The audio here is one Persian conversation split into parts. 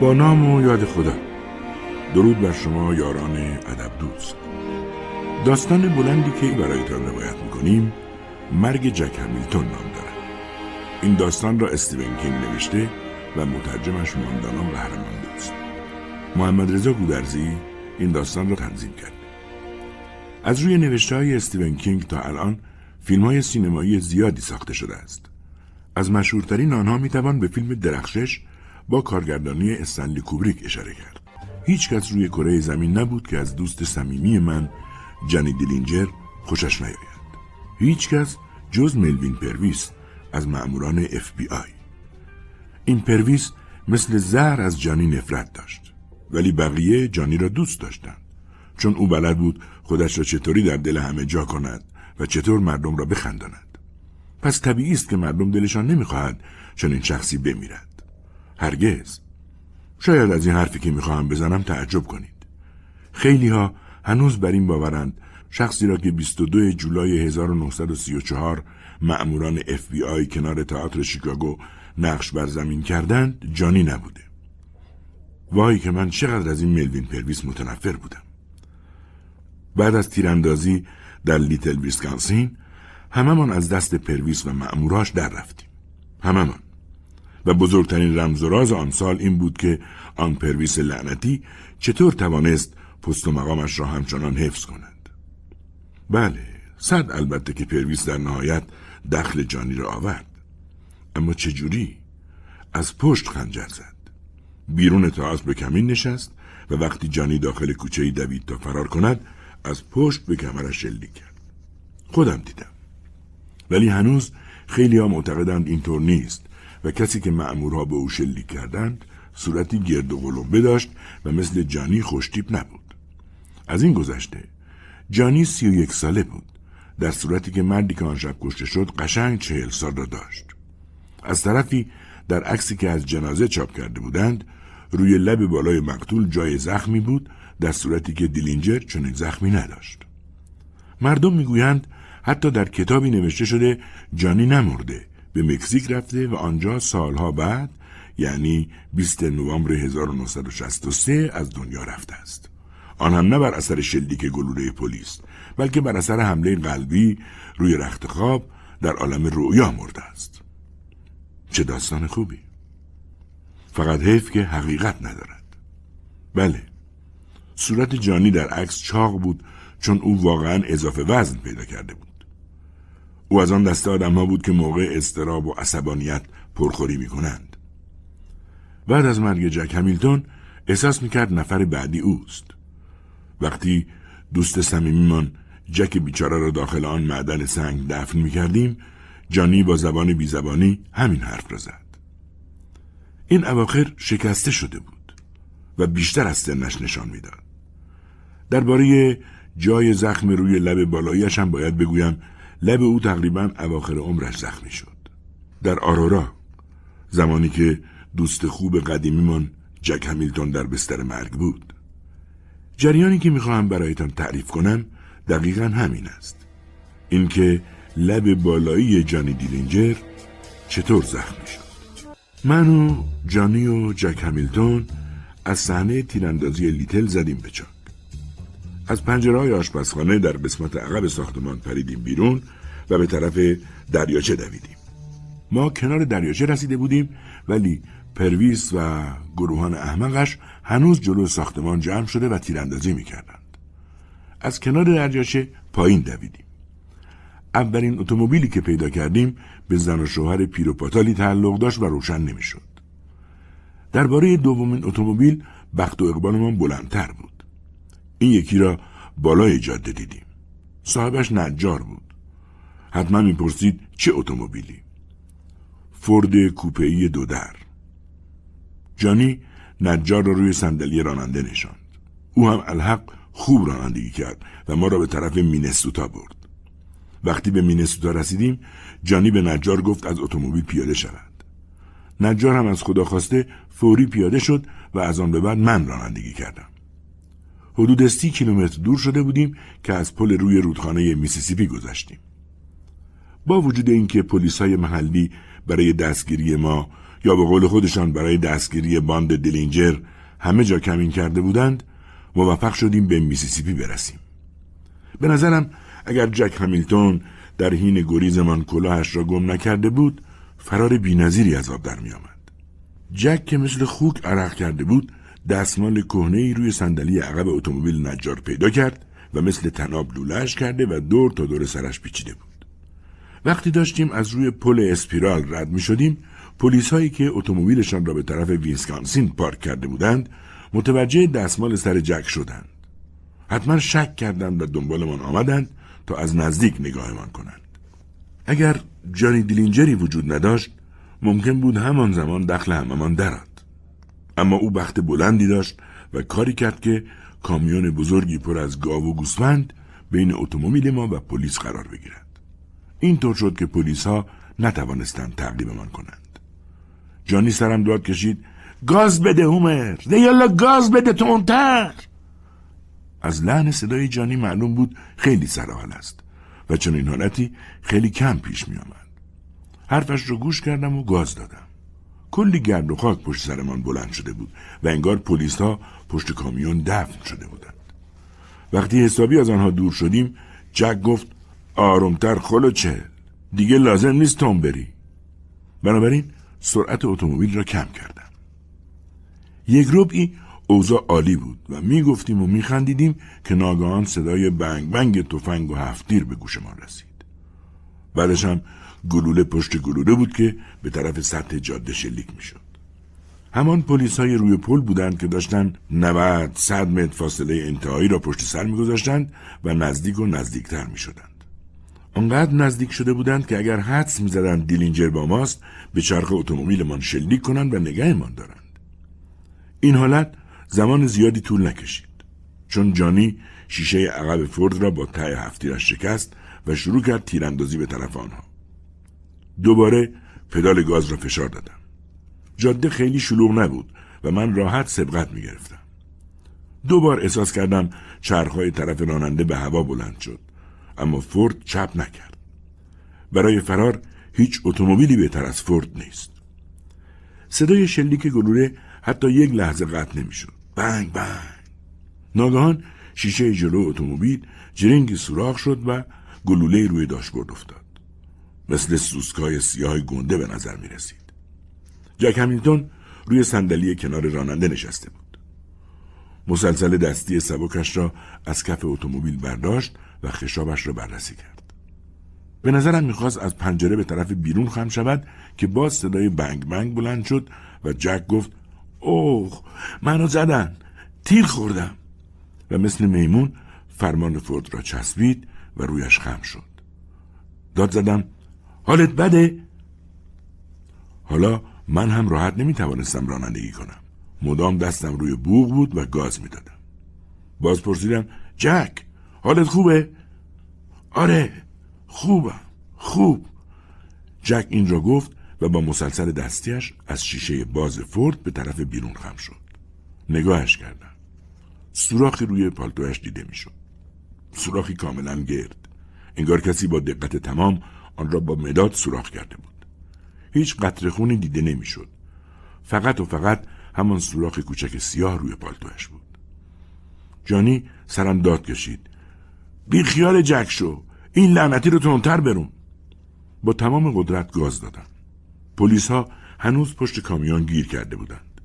با نام و یاد خدا. درود بر شما یاران ادب دوست. داستان بلندی که برایتان روایت می‌کنیم مرگ جک همیلتون نام دارد این داستان را استیون کینگ نوشته و مترجمش ماندانا قهرمان دوست محمد رضا گودرزی این داستان را تنظیم کرد. از روی نوشته های استیون کینگ تا الان فیلم های سینمایی زیادی ساخته شده است. از مشهورترین آنها می‌توان به فیلم درخشش با کارگردانی استنلی کوبریک اشاره کرد. هیچ کس روی کره زمین نبود که از دوست صمیمی من جانی دیلینجر خوشش نیاید. هیچ کس جز ملوین پرویس از مأموران اف بی آی. این پرویس مثل زهر از جانی نفرت داشت ولی بقیه جانی را دوست داشتند چون او بلد بود خودش را چطوری در دل همه جا کند و چطور مردم را بخنداند پس طبیعی است که مردم دلشان نمی‌خواهد چنین شخصی بمیرد هرگز. شاید از این حرفی که می‌خواهم بزنم تعجب کنید. خیلی ها هنوز بر این باورند شخصی را که 22 جولای 1934 مأموران اف بی آی کنار تئاتر شیکاگو نقش بر زمین کردند جانی نبوده. وای که من چقدر از این ملوین پرویس متنفر بودم. بعد از تیراندازی در لیتل ویسکانسین همه‌مان از دست پرویس و مأموراش در رفتیم. همه‌مان و بزرگترین رمز و راز آن سال این بود که آن پرویس لعنتی چطور توانست پست و مقامش را همچنان حفظ کند. بله صد البته که پرویس در نهایت دخل جانی را آورد. اما چجوری؟ از پشت خنجر زد. بیرون تئاتر به کمین نشست و وقتی جانی داخل کوچه ای دوید تا فرار کند از پشت به کمرش شلیک کرد. خودم دیدم. ولی هنوز خیلی ها معتقدند اینطور نیست. و کسی که مأمورها به او شلیک کردند صورتی گرد و غلوبه داشت و مثل جانی خوشتیپ نبود. از این گذشته جانی سی و یک ساله بود در صورتی که مردی که آن شب کشته شد قشنگ چهل سال را داشت. از طرفی در عکسی که از جنازه چاپ کرده بودند روی لب بالای مقتول جای زخمی بود در صورتی که دیلینجر چنین زخمی نداشت. مردم می‌گویند حتی در کتابی نوشته شده جانی نمرده. به مکزیک رفته و آنجا سالها بعد یعنی 20 نوامبر 1963 از دنیا رفته است. آن هم نه بر اثر شلیک گلوله پلیس بلکه بر اثر حمله قلبی روی رخت خواب در عالم رویا مرده است. چه داستان خوبی. فقط حیف که حقیقت ندارد. بله. صورت جانی در عکس چاق بود چون او واقعا اضافه وزن پیدا کرده بود. او از آن آدم بود که موقع استراب و عصبانیت پرخوری می کنند. بعد از مرگ جک همیلتون احساس می کرد نفر بعدی اوست. وقتی دوست صمیمیمان جک بیچاره را داخل آن معدن سنگ دفن می کردیم جانی با زبان بیزبانی همین حرف را زد. این اواخر شکسته شده بود و بیشتر از سنش نشان می‌داد. درباره جای زخم روی لب بالایش هم باید بگویم لب او تقریبا اواخر عمرش زخمی شد. در آرورا زمانی که دوست خوب قدیمیمان جک همیلتون در بستر مرگ بود. جریانی که می‌خواهم برایتان تعریف کنم دقیقا همین است. اینکه لب بالایی جانی دیلینجر چطور زخمی شد. من و جانی و جک همیلتون از صحنه تیراندازی لیتل زدیم به از پنجره های آشپزخانه در قسمت عقب ساختمان پریدیم بیرون و به طرف دریاچه دویدیم. ما کنار دریاچه رسیده بودیم ولی پرویس و گروهان احمقش هنوز جلو ساختمان جمع شده و تیراندازی می‌کردند. از کنار دریاچه پایین دویدیم. اولین اتومبیلی که پیدا کردیم به زن و شوهر پیروپاتالی تعلق داشت و روشن نمی‌شد. درباره دومین اتومبیل بخت و اقبالمان بلندتر بود. این یکی را بالای جاده دیدیم. صاحبش نجار بود. حتما می‌پرسید چه اتومبیلی؟ فورد کوپه‌ای دو در. جانی نجار را روی صندلی راننده نشاند. او هم الحق خوب رانندگی کرد و ما را به طرف مینستوتا برد. وقتی به مینستوتا رسیدیم جانی به نجار گفت از اتومبیل پیاده شود. نجار هم از خدا خواسته فوری پیاده شد و از آن به بعد من رانندگی کردم. حدود سی کیلومتر دور شده بودیم که از پل روی رودخانه میسیسیپی گذشتیم. با وجود اینکه پلیس های محلی برای دستگیری ما یا به قول خودشان برای دستگیری باند دلینجر همه جا کمین کرده بودند موفق شدیم به میسیسیپی برسیم به نظرم اگر جک همیلتون در حین گریزمان کلاهش را گم نکرده بود فرار بینظیری از آب در می آمد. جک که مثل خوک عرق کرده بود دستمال کهنه ای روی صندلی عقب اتومبیل نجار پیدا کرد و مثل طناب لوله‌ش کرده و دور تا دور سرش پیچیده بود. وقتی داشتیم از روی پل اسپیرال رد می شدیم پلیس هایی که اتومبیلشان را به طرف ویسکانسین پارک کرده بودند متوجه دستمال سر جک شدند. حتما شک کردند و دنبالمان آمدند تا از نزدیک نگاهمان کنند. اگر جانی دیلینجری وجود نداشت ممکن بود همان زمان دخل هممان درد. اما او بخت بلندی داشت و کاری کرد که کامیون بزرگی پر از گاو و گوسفند بین اتومبیل ما و پلیس قرار بگیرد. اینطور شد که پلیس ها نتوانستند تعقیبمان کنند. جانی سرم داد کشید گاز بده هومر دیالا گاز بده تونتر از لحن صدای جانی معلوم بود خیلی سرحال است و چون این حالتی خیلی کم پیش می آمد. حرفش رو گوش کردم و گاز دادم. کلی گرد و خاک پشت سرمان بلند شده بود و انگار پلیس ها پشت کامیون دفن شده بودند. وقتی حسابی از آنها دور شدیم جک گفت آرومتر خلو چه دیگه لازم نیست تون بری. بنابراین سرعت اتومبیل را کم کردم. یک ربعی اوضاع عالی بود و می گفتیم و می خندیدیم که ناگهان صدای بنگ بنگ تفنگ و هفتیر به گوشمان رسید. بعدش هم گلوله پشت گلوله بود که به طرف سطح جاده شلیک می شد. همان پلیس های روی پل بودند که داشتن 90 صد متر فاصله انتهایی را پشت سر میگذاشتند و نزدیک و نزدیکتر می شدند. آنقدر نزدیک شده بودند که اگر حدس می‌زدند دیلینجر با ماست به چرخ اتومبیلمان شلیک کنند و نگهمان دارند. این حالت زمان زیادی طول نکشید چون جانی شیشه عقب فورد را با ته هفتیرش شکست و شروع کرد تیراندازی به طرف آنها دوباره پدال گاز را فشار دادم. جاده خیلی شلوغ نبود و من راحت سبقت می گرفتم دو بار احساس کردم چرخهای طرف راننده به هوا بلند شد اما فورد چپ نکرد. برای فرار هیچ اتومبیلی بهتر از فورد نیست. صدای شلیک گلوله حتی یک لحظه قطع نمی‌شد. بنگ بنگ. ناگهان شیشه جلو اتومبیل جرینگی سوراخ شد و گلوله روی داشبورد افتاد. مثل سوسکای سیاه گنده به نظر می رسید. جک همیلتون روی صندلی کنار راننده نشسته بود. مسلسل دستی سبکش را از کف اتومبیل برداشت و خشابش را بررسی کرد. به نظرم می‌خواست از پنجره به طرف بیرون خم شود که باز صدای بنگ بنگ بلند شد و جک گفت اوه منو زدن. تیر خوردم. و مثل میمون فرمان فورد را چسبید و رویش خم شد. داد زدم حالت بده حالا من هم راحت نمی توانستم رانندگی کنم مدام دستم روی بوغ بود و گاز می دادم. باز پرسیدم جک حالت خوبه؟ آره خوبم خوب جک این را گفت و با مسلسل دستیش از شیشه باز فورد به طرف بیرون خم شد. نگاهش کردم. سوراخی روی پالتویش دیده می‌شد. سوراخی کاملا گرد. انگار کسی با دقت تمام آن را با مداد سوراخ کرده بود. هیچ قطره خونی دیده نمی‌شد. فقط و فقط همان سوراخ کوچک سیاه روی پالتویش بود. جانی سرم داد کشید. بی خیال جک شو. این لعنتی رو تونتر برون. با تمام قدرت گاز دادم. پلیس ها هنوز پشت کامیون گیر کرده بودند.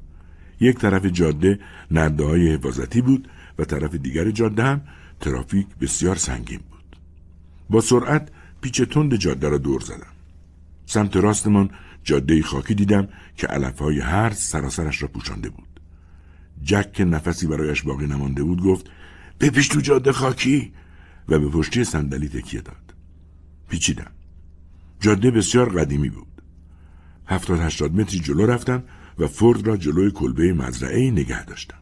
یک طرف جاده نرده های حفاظتی بود و طرف دیگر جاده هم ترافیک بسیار سنگین بود. با سرعت پیچ تند جاده را دور زدم. سمت راستمان جاده خاکی دیدم که علف های هر سراسرش را پوشانده بود. جک که نفسی برایش باقی نمانده بود گفت بپیش تو جاده خاکی و به پشتی صندلی تکیه داد. پیچیدم. جاده بسیار قدیمی بود. هفتاد هشتاد متری جلو رفتم و فورد را جلوی کلبه مزرعه نگه داشتم.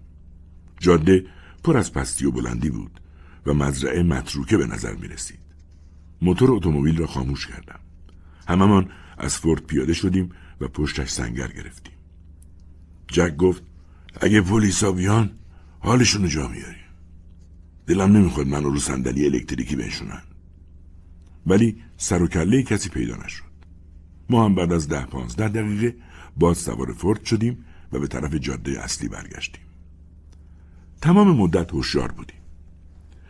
جاده پر از پستی و بلندی بود و مزرعه متروکه به نظر می رسید. موتور اتومبیل را خاموش کردم. هممان از فورد پیاده شدیم و پشتش سنگر گرفتیم. جک گفت اگه پلیسا بیان حالشون رو جا میاریم. دلم نمی‌خواد من رو صندلی الکتریکی بنشونن. ولی سر و کله کسی پیدا نشد. ما هم بعد از ده پانزده دقیقه باز سوار فورد شدیم و به طرف جاده اصلی برگشتیم. تمام مدت هوشیار بودیم.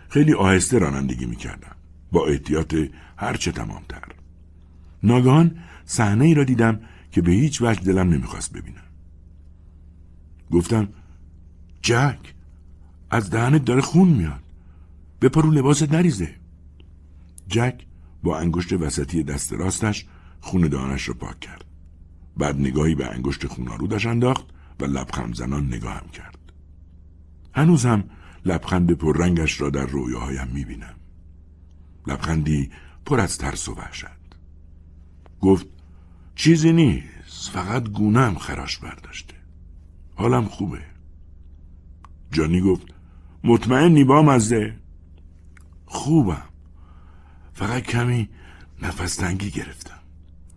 خیلی آهسته رانندگی می‌کردم. با احتیاط هرچه تمامتر. ناگهان صحنه ای را دیدم که به هیچ وجه دلم نمی‌خواست ببینم. گفتم جک از دهنت داره خون میاد. بپرو لباست نریزه. جک با انگشت وسطی دست راستش خون دانش را پاک کرد. بعد نگاهی به انگشت خونارودش انداخت و لبخند زنان نگاهم کرد. هنوز هم لبخند پررنگش را در رویاهایم می‌بینم. لبخندی پر از ترس و وحشت. گفت چیزی نیست فقط گونم خراش برداشته. حالم خوبه. جانی گفت مطمئن نیبا مزده؟ خوبم. فقط کمی نفس تنگی گرفتم.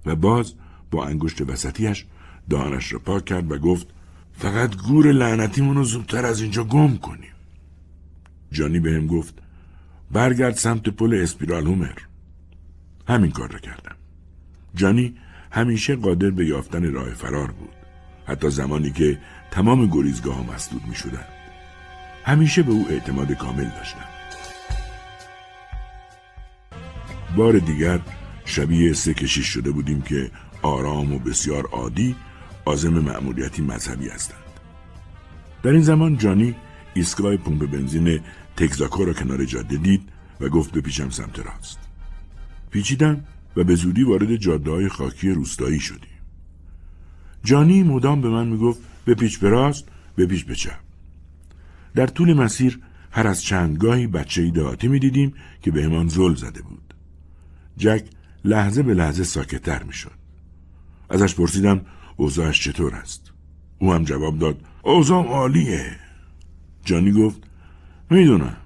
و باز با انگشت وسطیش دانش را پاک کرد و گفت فقط گور لعنتیمون رو زودتر از اینجا گم کنیم جانی بهم گفت برگرد سمت پل اسپیرال هومر همین کار را کردم جانی همیشه قادر به یافتن راه فرار بود حتی زمانی که تمام گریزگاه ها مسدود می شدن. همیشه به او اعتماد کامل داشتم بار دیگر شبیه سه کشیش شده بودیم که آرام و بسیار عادی آزم مأموریتی مذهبی هستند. در این زمان جانی ایستگاه پمپ بنزین تگزاکو را کنار جاده دید و گفت بپیچم سمت راست. پیچیدم و به زودی وارد جاده های خاکی روستایی شدیم. جانی مدام به من می‌گفت بپیچ به راست بپیچ به چپ. در طول مسیر هر از چندگاهی بچه ای دهاتی می دیدیم که به همان زل زده بود. جک لحظه به لحظه ساکتتر می شد. ازش پرسیدم اوضاعش چطور است او هم جواب داد اوضاع عالیه جانی گفت می‌دونم.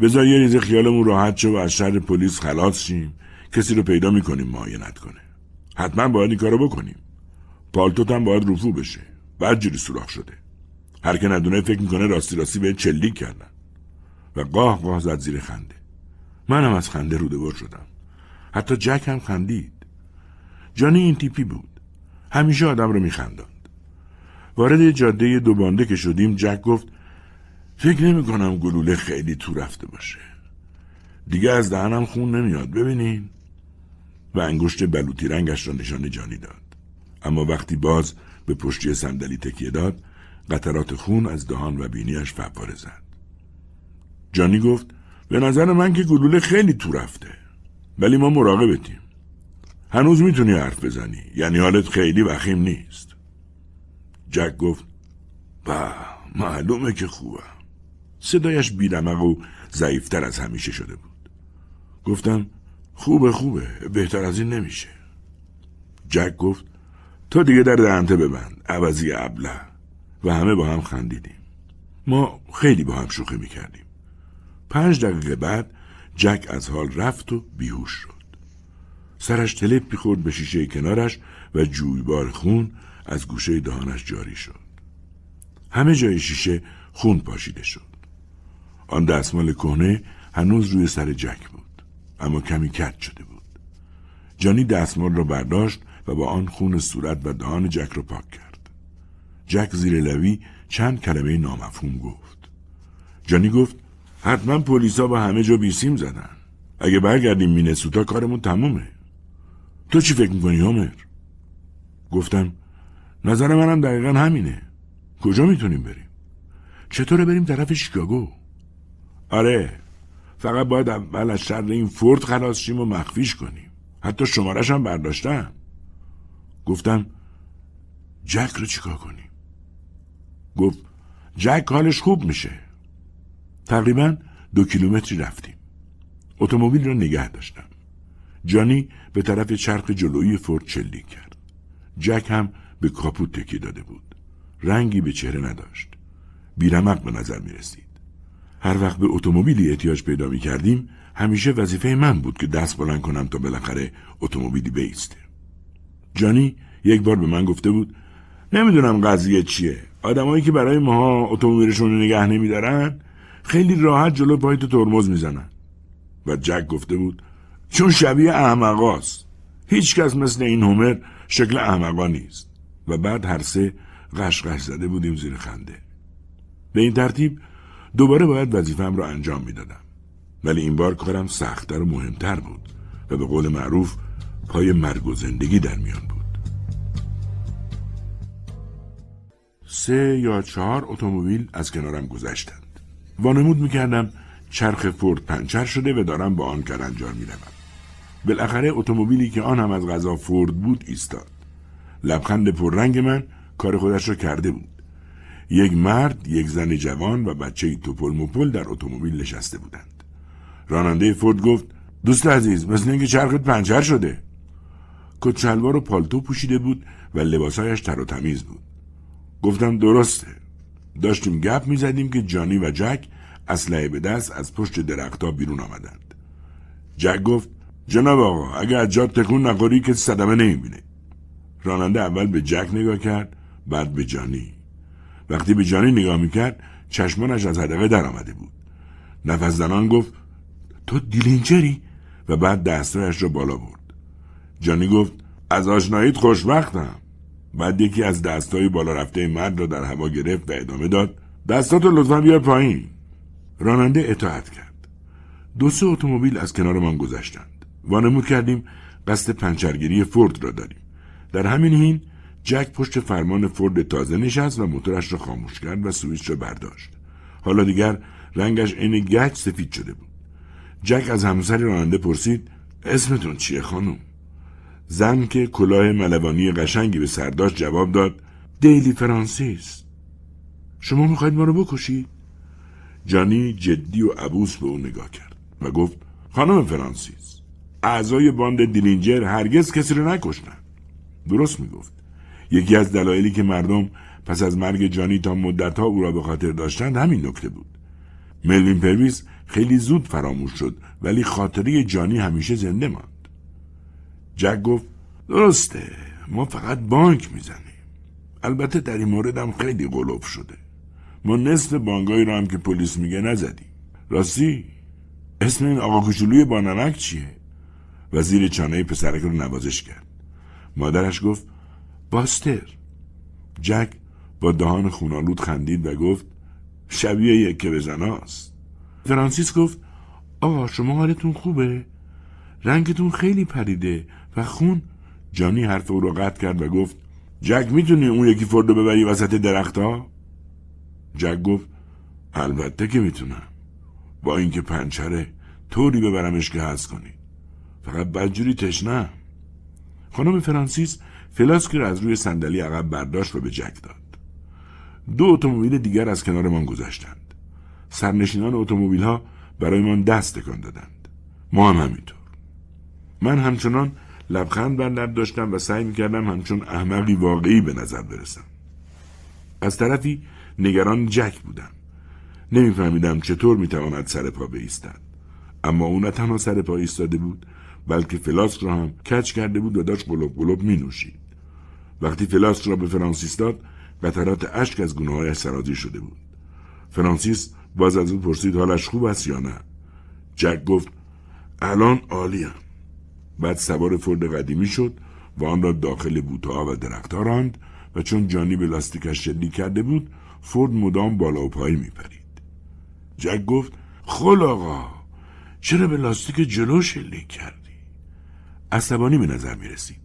بذار یه ریزه خیالمون راحت شه و از شر پلیس خلاص شیم. کسی رو پیدا می‌کنیم معاینت کنه. حتما باید این کارو بکنیم. پالتوت هم باید رفو بشه. بعد جوری سوراخ شده. هر که ندونه فکر می‌کنه راستی راستی به چلیک کردن. و قاه قاه زد زیر خنده. منم از خنده روده شدم. حتی جک هم خندید. جانی این تیپی بود. همیشه آدم رو میخنداند. وارد جاده دوبانده که شدیم جک گفت فکر نمی کنم گلوله خیلی تو رفته باشه. دیگه از دهنم خون نمیاد ببینین. و انگشت بلوطی رنگش را نشان جانی داد. اما وقتی باز به پشتی صندلی تکیه داد قطرات خون از دهان و بینیش فواره زد. جانی گفت به نظر من که گلوله خیلی تو رفته. ولی ما مراقبتیم. هنوز می‌تونی حرف بزنی. یعنی حالت خیلی وخیم نیست. جک گفت با معلومه که خوبم. صدایش بیرمق و ضعیفتر از همیشه شده بود. گفتم خوبه خوبه بهتر از این نمیشه. جک گفت تو دیگه در دهنته ببند عوضی ابله. و همه با هم خندیدیم. ما خیلی با هم شوخی می‌کردیم. پنج دقیقه بعد جک از حال رفت و بیهوش شد. سرش تلپ خورد به شیشه کنارش و جویبار خون از گوشه دهانش جاری شد. همه جای شیشه خون پاشیده شد. آن دستمال کهنه هنوز روی سر جک بود. اما کمی کت شده بود. جانی دستمال را برداشت و با آن خون صورت و دهان جک را پاک کرد. جک زیر لوی چند کلمه نامفهوم گفت. جانی گفت حتما پلیسا با همه جا بیسیم زدن. اگه برگردیم مینسوتا کارمون تمومه. تو چی فکر می‌کنی هومر؟ گفتم نظر منم دقیقا همینه کجا می‌تونیم بریم؟ چطوره بریم طرف شیکاگو؟ آره فقط باید اول از شر این فورد خلاص شیم و مخفیش کنیم حتی شمارش هم برداشتم گفتم جک رو چیکار کنیم؟ گفت جک حالش خوب میشه تقریبا دو کیلومتری رفتیم اتومبیل رو نگه داشتم جانی به طرف چرخ جلویی فورد چلی کرد. جک هم به کاپوت تکی داده بود. رنگی به چهره نداشت. بیرمق به نظر می رسید. هر وقت به اتومبیلی احتیاج پیدا می کردیم همیشه وظیفه من بود که دست بلند کنم تا بالاخره اتومبیلی بیسته. جانی یک بار به من گفته بود نمی‌دونم قضیه چیه. آدمایی که برای ماها اتومبیلشون رو نگه نمیدارن خیلی راحت جلو پای تو ترمز می‌زنن. و جک گفته بود چون شبیه احمقاست. هیچ کس مثل این هومر شکل احمقا نیست. و بعد هر سه قشقش زده بودیم زیر خنده. به این ترتیب دوباره باید وظیفم را انجام می‌دادم. ولی این بار کارم سختتر و مهمتر بود و به قول معروف پای مرگ و زندگی در میان بود. سه یا چهار اتومبیل از کنارم گذشتند. وانمود می‌کردم چرخ فورد پنچر شده و دارم با آن کلنجار می‌روم. بالاخره اتومبیلی که آن هم از غذا فورد بود ایستاد. لبخند پررنگ من کار خودش را کرده بود. یک مرد یک زن جوان و بچه توپل مپل در اتومبیل نشسته بودند. راننده فورد گفت دوست عزیز مثل اینکه چرخت پنچر شده. کت و پالتو پوشیده بود و لباسهایش تر و تمیز بود. گفتم درسته. داشتیم گپ می‌زدیم که جانی و جک اسلحه به دست از پشت درختها بیرون آمدند. جک گفت جناب آقا اگه از تکون نخوری که صدمه نمی‌بینه. راننده اول به جک نگاه کرد بعد به جانی. وقتی به جانی نگاه می‌کرد چشمانش از هدقه در آمده بود. نفس زنان گفت تو دیلینجری و بعد دستایش را بالا برد. جانی گفت از آشناییت خوشبختم. بعد یکی از دستای بالا رفته مرد را در هوا گرفت و ادامه داد دستاتو لطفا بیار پایین. راننده اطاعت کرد. دو سه اتومبیل از کنارمان گذشتند. وانمود کردیم قصد پنچرگیری فورد را داریم. در همین حین جک پشت فرمان فورد تازه نشست و موتورش را خاموش کرد و سویچ را برداشت. حالا دیگر رنگش عین گچ سفید شده بود. جک از همسر راننده پرسید اسمتون چیه خانم؟ زن که کلاه ملوانی قشنگی به سرداشت جواب داد دلی فرانسیس. شما می‌خواید ما رو بکشید؟ جانی جدی و عبوس به او نگاه کرد و گفت خانم فرانسیس اعضای باند دیلینجر هرگز کسی رو نکشتن درست می‌گفت. یکی از دلایلی که مردم پس از مرگ جانی تا مدتها او را به خاطر داشتند همین نکته بود. ملوین پرویس خیلی زود فراموش شد ولی خاطره جانی همیشه زنده ماند. جک گفت درسته ما فقط بانک می‌زنیم. البته در این مورد هم خیلی قلوب شده. ما نصف بانگایی رو هم که پلیس میگه نزدیم. راستی اسم این آقا کچولوی بانمک چیه؟ وزیر چانه پسرک رو نوازش کرد. مادرش گفت باستر. جک با دهان خونالود خندید و گفت شبیه یک بزناست فرانسیس گفت آقا شما حالتون خوبه؟ رنگتون خیلی پریده و خون. جانی حرف او رو قطع کرد و گفت جک می‌تونی اون یکی فردو ببری وسط درختها؟ جک گفت البته که می‌تونم. با اینکه پنچره طوری ببرمش که هست کنی. فقط بدجوری تشنم خانم فرانسیس فلاسکی را از روی صندلی عقب برداشت و به جک داد. دو اتومبیل دیگر از کنارمان گذشتند. سرنشینان اتومبیل ها برایمان دست تکان دادند. ما هم همینطور. من همچنان لبخند بر لب داشتم و سعی می‌کردم همچون احمقی واقعی به نظر برسم. از طرفی نگران جک بودم. نمیفهمیدم چطور می‌تواند سر پا بایستد. اما او نه تنها سر پا ایستاده بود بلکه فلاسک را هم کچ کرده بود و داشت قلوب قلوب می نوشید. وقتی فلاسک را به فرانسیس داد قطرات اشک از گناهایش سرازی شده بود. فرانسیس باز از او پرسید حالش خوب است یا نه. جک گفت الان عالیم بعد سوار فرد قدیمی شد و آن را داخل بوتها و درختها راند و چون جانی به لاستیکش شلیک کرده بود فورد مدام بالا و پایی میپرید. جک گفت خل آقا چرا به لاستیک جلو شلیک کردی؟ عصبانی به نظر می رسید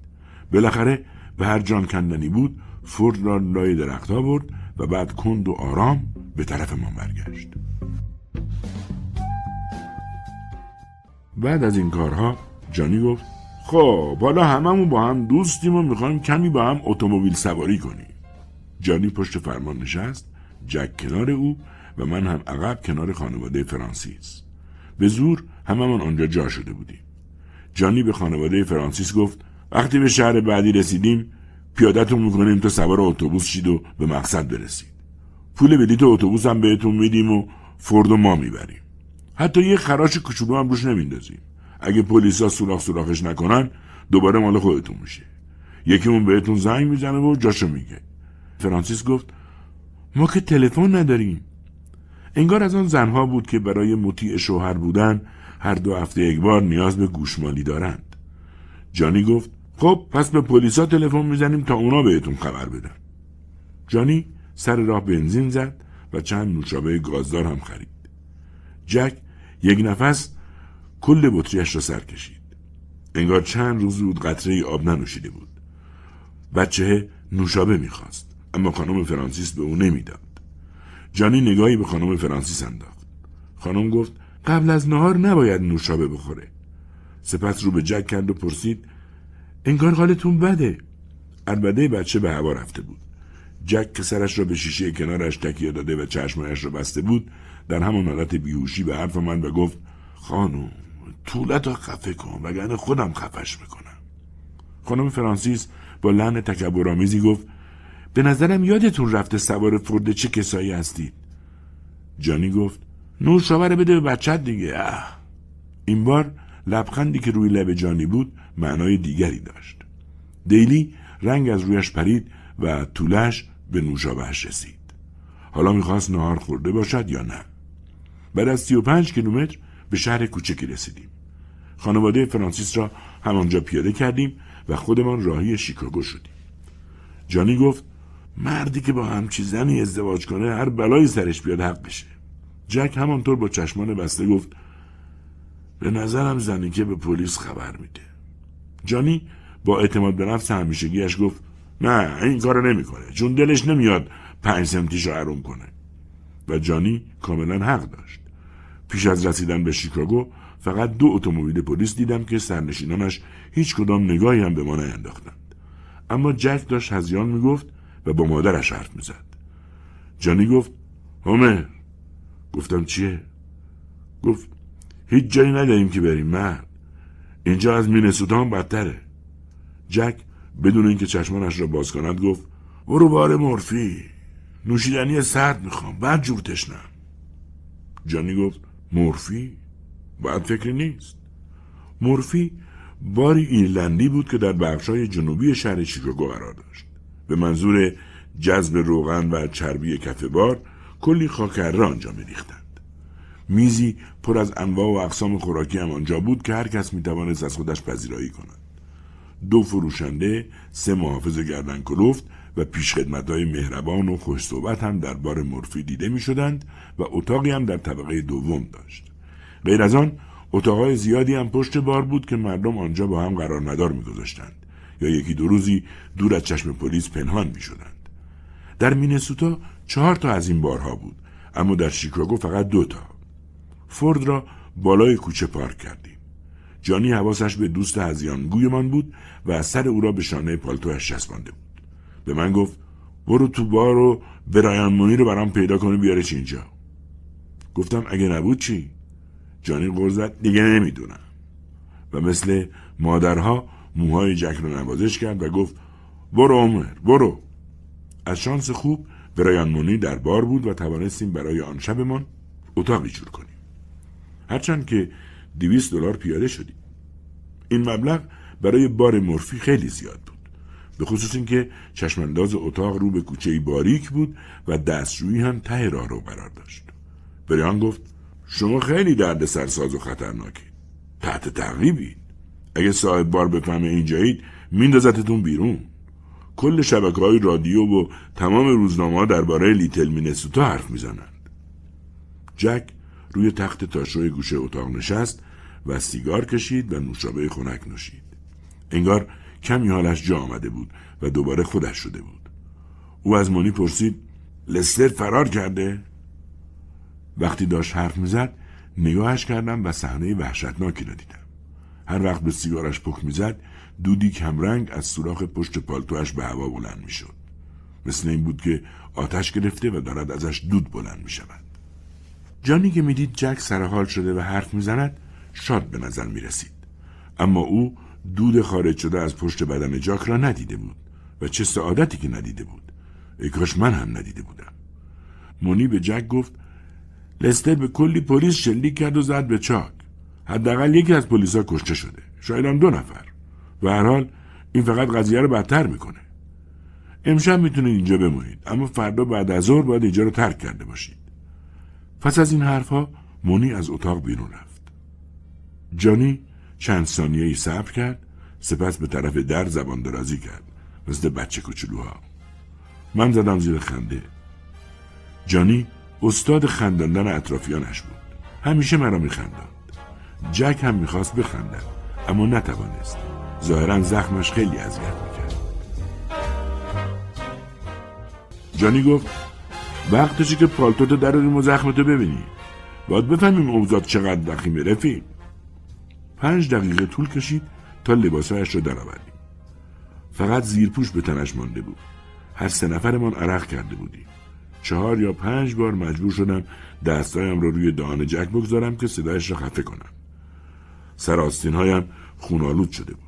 بالاخره به هر جان کندنی بود فورد را لای درختها برد و بعد کند و آرام به طرف ما برگشت. بعد از این کارها جانی گفت خب حالا هممون با هم دوستیم و می‌خوایم کمی با هم اتومبیل سواری کنیم. جانی پشت فرمان نشست جک کنار او و من هم عقب کنار خانواده فرانسیس. به زور هممون آنجا جا شده بودیم. جانی به خانواده فرانسیس گفت وقتی به شهر بعدی رسیدیم پیادتون می‌کنیم تا سوار اتوبوس شید و به مقصد برسید. پول بلیت اتوبوس هم بهتون میدیم و فرد و ما می‌بریم. حتی یه خراش کوچولو هم روش نمیندازیم. اگه پلیسا سوراخ سوراخش نکنن دوباره مال خودتون میشه. یکیمون بهتون زنگ می‌زنه و جاشو میگه. فرانسیس گفت ما که تلفن نداریم. انگار از آن زنها بود که برای مطیع شوهر بودن هر دو هفته یک بار نیاز به گوشمالی دارند. جانی گفت خب پس به پلیسا تلفن می‌زنیم تا اونا بهتون خبر بدن. جانی سر راه بنزین زد و چند نوشابه گازدار هم خرید. جک یک نفس کل بطریش را سر کشید. انگار چند روز بود قطره آب ننوشیده بود. بچه نوشابه می‌خواست اما خانم فرانسیس به او نمی‌داد. جانی نگاهی به خانم فرانسیس انداخت. خانم گفت قبل از نهار نباید نوشابه بخوره. سپس رو به جک کرد و پرسید انگار حالتون بده. البته بچه به هوا رفته بود. جک که سرش را به شیشه کنارش تکیه داده و چشمایش را بسته بود در همان حالت بیهوشی به حرف من و گفت خانم طولت را خفه کن وگرنه خودم خفش می‌کنم. خانم فرانسیس با لحن تکبرآمیزی گفت به نظرم یادتون رفته سوار فرد چه کسایی هستید؟ جانی گفت نور شاور بده به بچت دیگه. اه. این بار لبخندی که روی لب جانی بود معنای دیگری داشت. دیلی رنگ از رویش پرید و طولش به نوشابهش رسید. حالا می‌خواست نهار خورده باشد یا نه؟ بعد از سی و پنج کیلومتر به شهر کوچکی رسیدیم. خانواده فرانسیس را همانجا پیاده کردیم و خودمان راهی شیکاگو شدیم. جانی گفت مردی که با همچی زنی ازدواج کنه هر بلایی سرش بیاد حق بشه. جک همانطور با چشمان بسته گفت به نظرم زنی که به پلیس خبر میده. جانی با اعتماد به نفس همیشگیش گفت نه این کارو نمی‌کنه چون دلش نمیاد پنج سمتیشو عروم کنه. و جانی کاملا حق داشت. پیش از رسیدن به شیکاگو فقط دو اتومبیل پلیس دیدم که سرنشینانش هیچ کدام نگاهی هم به ما نینداختند. اما جک داشت هزیان می‌گفت و با مادرش حرف می‌زد. جانی گفت هومر. گفتم چیه؟ گفت هیچ جایی نداریم که بریم مرد اینجا از مینسوتا هم بدتره. جک بدون اینکه چشمانش را باز کند گفت برو بار مورفی. نوشیدنی سرد می‌خوام. بعد جور تشنم. جانی گفت مورفی؟ باید فکری نیست. مورفی باری ایرلندی بود که در بخشای جنوبی شهر شیکاگو قرار داشت. به منظور جذب روغن و چربی کف بار کلی خاکره آنجا میریختند. میزی پر از انواع و اقسام خوراکی هم آنجا بود که هر کس می‌توانست از خودش پذیرایی کند دو فروشنده سه محافظ گردن کلفت و های مهربان و خوش صحبت هم در بار مورفی دیده می شدند و اتاقی هم در طبقه دوم داشت. غیر از آن اتاقای زیادی هم پشت بار بود که مردم آنجا با هم قرار ندار میگذاشتند یا یکی دو روزی دور از چشم پلیس پنهان می شدند. در مینسوتا چهار تا از این بارها بود اما در شیکاگو فقط دو تا. فورد را بالای کوچه پارک کردیم. جانی حواسش به دوست هزیانگویمان بود و سر او را به شانه پالتوش چسبانده بود. به من گفت برو تو بار و برایان مونی رو برام پیدا کنی بیارش اینجا. گفتم اگه نبود چی؟ جانی غرزت دیگه نمی‌دونم. و مثل مادرها موهای جک رو نوازش کرد و گفت برو عمر برو از شانس خوب برایان مونی در بار بود و توانستیم برای آن شبمان اتاقی جور کنیم هرچند که دویست دلار پیاده شدیم این مبلغ برای بار مورفی خیلی زیاد بود. به خصوص اینکه چشمانداز اتاق رو به کوچه باریک بود و دستشویی هم ته راه رو قرار داشت. بریان گفت شما خیلی درد سرساز و خطرناکی. تحت تعقیبید اگه صاحب بار بفهمه اینجایید میندازتتون بیرون. کل شبکه های رادیو و تمام روزنامه درباره لیتل مینسوتا حرف می‌زنند. جک روی تخت تاشوی گوشه اتاق نشست و سیگار کشید و نوشابه خنک نوشید. انگار کمی حالش جا آمده بود و دوباره خودش شده بود. او از مانی پرسید لستر فرار کرده؟ وقتی داشت حرف می‌زد نگاهش کردم و صحنه وحشتناکی را دیدم. هر وقت به سیگارش پک می‌زد دودی کمرنگ از سوراخ پشت پالتوش به هوا بلند می‌شد. مثل این بود که آتش گرفته و دارد ازش دود بلند می شود. جانی که می‌دید جک سرحال شده و حرف می‌زند شاد به نظر می رسید. اما او دود خارج شده از پشت بدن جاک را ندیده بود و چه سعادتی که ندیده بود. ای کاش من هم ندیده بودم. مونی به جک گفت لستر به کلی پلیس شلیک کرد و زد به چاک. حداقل یکی از پلیسا کشته شده. شاید هم دو نفر. و هر حال این فقط قضیه رو بدتر می‌کنه. امشب می‌تونید اینجا بمونید اما فردا بعد از ظهر باید اینجا رو ترک کرده باشید. پس از این حرفها مونی از اتاق بیرون رفت. جانی چند ثانیه ای صبر کرد سپس به طرف در زبان درازی کرد مثل بچه کوچولوها. من زدم زیر خنده. جانی استاد خنداندن اطرافیانش بود. همیشه مرا میخنداند. جک هم می‌خواست بخندد اما نتوانست. ظاهرا زخمش خیلی اذیت می‌کرد. جانی گفت وقتشی که پالتوتو دراریم و زخمتو ببینی. باید بفهمیم اوضاع چقدر وخیمه رفیق پنج دقیقه طول کشید تا لباسهایش را درآوردیم فقط زیرپوش به تنش مانده بود. هر سه نفرمان عرق کرده بودیم. چهار یا پنج بار مجبور شدم دستهایم را روی دهان جک بگذارم که صدایش را خفه کنم. سر آستینهایم خونالود شده بود.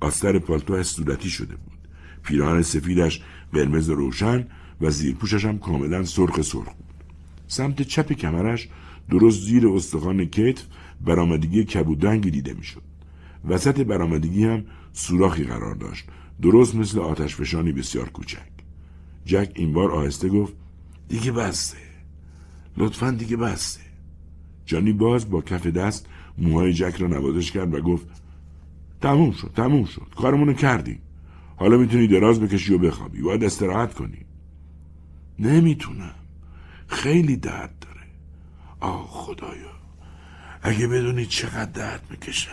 آستر پالتوش صورتی شده بود. پیراهن سفیدش قرمز روشن و زیرپوشش هم کاملا سرخ سرخ بود. سمت چپ کمرش درست زیر استخوان کتف برآمدگی کبودرنگی دیده می‌شد. وسط برآمدگی هم سوراخی قرار داشت. درست مثل آتش فشانی بسیار کوچک. جک این بار آهسته گفت دیگه بسته. لطفا دیگه بسته. جانی باز با کف دست موهای جک را نوازش کرد و گفت تموم شد تموم شد. کارمونو کردیم. حالا می‌تونی دراز بکشی و بخوابی. باید استراحت کنی. نمی‌تونم. خیلی درد داره. آه خدایا. اگه بدونی چقدر درد می‌کشم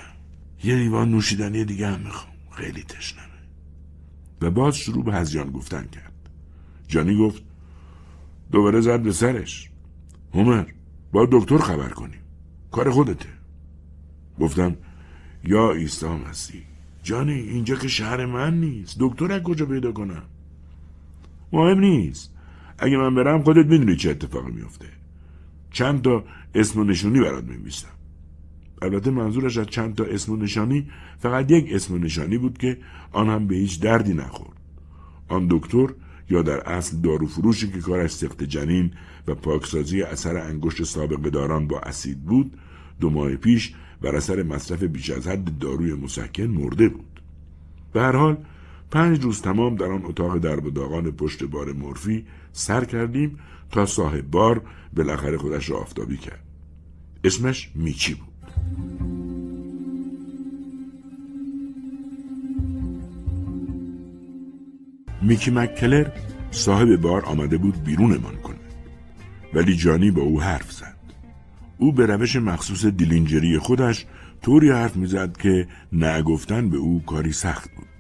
یه لیوان نوشیدنی دیگه هم می‌خوام. خیلی تشنمه. و باز شروع به هزیان گفتن کرد. جانی گفت دوباره زد به سرش. هومر با دکتر خبر کنیم. کار خودته. گفتم یا عیسی مسیح. جانی اینجا که شهر من نیست. دکتر از کجا پیدا کنم؟ مهم نیست. اگه من برم خودت می‌دونی چه اتفاقی میفته چند تا اسم و نشونی برات میمیستم البته منظورش از چند تا اسم و نشانی فقط یک اسم و نشانی بود که آن هم به هیچ دردی نخورد. آن دکتر یا در اصل دارو فروشی که کارش سخت جنین و پاکسازی اثر انگشت سابقه داران با اسید بود دو ماه پیش بر اثر مصرف بیش از حد داروی مسکن مرده بود. به هر حال پنج روز تمام در آن اتاق درب و داغان پشت بار مورفی سر کردیم تا صاحب بار بالاخره خودش را آفتابی کرد. اسمش میچی بود. میکی مککلر صاحب بار آمده بود بیرونمان کند ولی جانی با او حرف زد. او به روش مخصوص دیلینجری خودش طوری حرف می‌زد که نگفتن به او کاری سخت بود.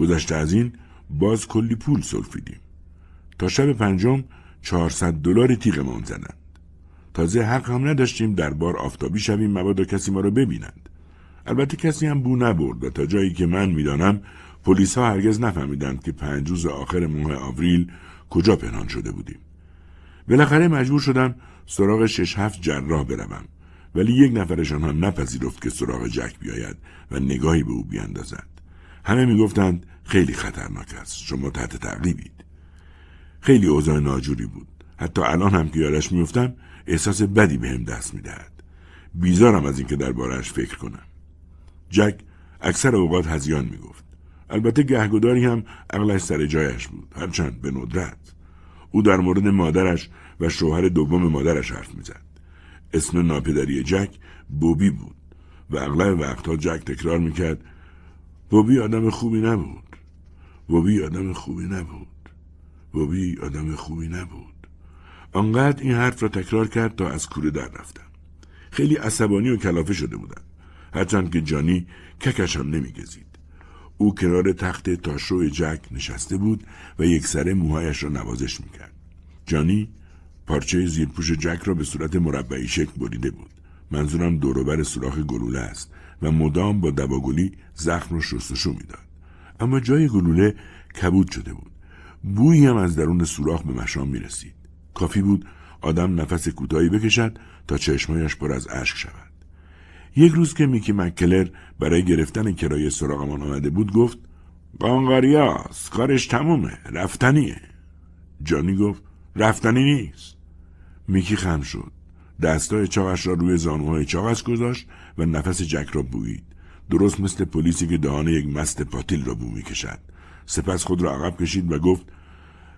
گذشته از این باز کلی پول سلفیدیم تا شب پنجم چهارصد دلار تیغمان زدند. تازه حق هم نداشتیم در بار آفتابی شویم مبادا کسی ما را ببینند. البته کسی هم بو نبرد و تا جایی که من می‌دانم پلیس ها هرگز نفهمیدند که پنج روز آخر ماه آوریل کجا پنهان شده بودیم. بالاخره مجبور شدم سراغ شش هفت جراح بروم. ولی یک نفرشان هم نپذیرفت که سراغ جک بیاید و نگاهی به او بیاندازد. همه می‌گفتند خیلی خطرناک است. شما تحت تعقیبید خیلی اوضاع ناجوری بود. حتی الان هم که یادش میفتم احساس بدی به دست می‌دهد. بیزارم از اینکه دربارهاش فکر کنم. جک اکثر اوقات هزیان می‌گفت. البته گهگداری هم عقلش سر جایش بود هرچند به ندرت. او در مورد مادرش و شوهر دوم مادرش حرف می‌زد. اسم ناپدری جک بوبی بود و اغلب وقتها جک تکرار می‌کرد بوبی آدم خوبی نبود. بوبی آدم خوبی نبود. بوبی آدم خوبی نبود. آنقدر این حرف را تکرار کرد تا از کوره در رفتم. خیلی عصبانی و کلافه شده بودم. هرچند که جانی ککش هم نمیگزید. او کنار تخت تاشو جک نشسته بود و یک سره موهایش را نوازش می‌کرد. جانی پارچه زیرپوش جک را به صورت مربعی شکل بریده بود. منظورم دوروبر سوراخ گلوله است. و مدام با دواگلی زخم را شستشو می‌داد. اما جای گلوله کبود شده بود. بویی هم از درون سوراخ به مشام می رسید. کافی بود آدم نفس کوتاهی بکشد تا چشمایش پر از اشک شود. یک روز که میکی مکلر برای گرفتن کرایه سراغمان آمده بود گفت قانقاریاس کارش تمومه رفتنیه. جانی گفت رفتنی نیست. میکی خم شد. دستای چاقش را روی زانوهای چاقش گذاشت و نفس جک را بویید. درست مثل پلیسی که دهان یک مست پاتیل را بو می‌کشد. سپس خود را عقب کشید و گفت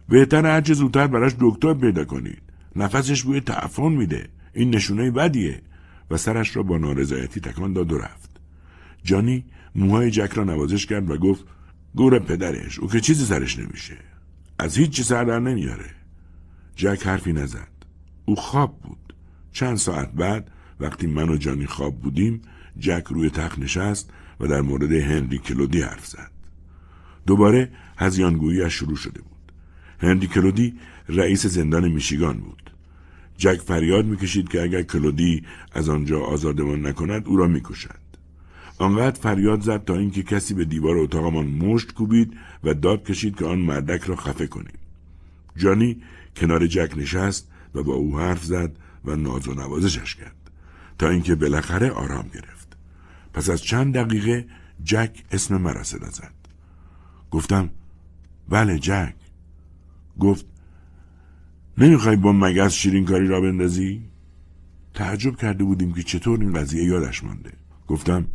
بهتر هرچه زودتر براش دکتر پیدا کنید. نفسش بوی تعفن میده. این نشونه بدیه. و سرش را با نارضایتی تکان داد و رفت. جانی موهای جک را نوازش کرد و گفت گور پدرش او که چیزی سرش نمیشه. از هیچ چی سر در نمیاره. جک حرفی نزد. او خواب بود. چند ساعت بعد وقتی من و جانی خواب بودیم جک روی تخت نشست و در مورد هنری کلودی حرف زد. دوباره هزیانگوییش شروع شده بود. هنری کلودی رئیس زندان میشیگان بود. جک فریاد می‌کشید که اگر کلودی از آنجا آزادمان نکند او را می‌کشد آنقدر فریاد زد تا اینکه کسی به دیوار اتاقمان مشت کوبید و داد کشید که آن مردک را خفه کنیم. جانی کنار جک نشست و با او حرف زد و ناز و نوازشش کرد. تا اینکه بالاخره آرام گرفت. پس از چند دقیقه جک اسم مرا صدا زد. گفتم بله جک. گفت نمی‌خوای با مگس شیرین کاری را بندازی؟ تعجب کرده بودیم که چطور این قضیه یادش مانده. گفتم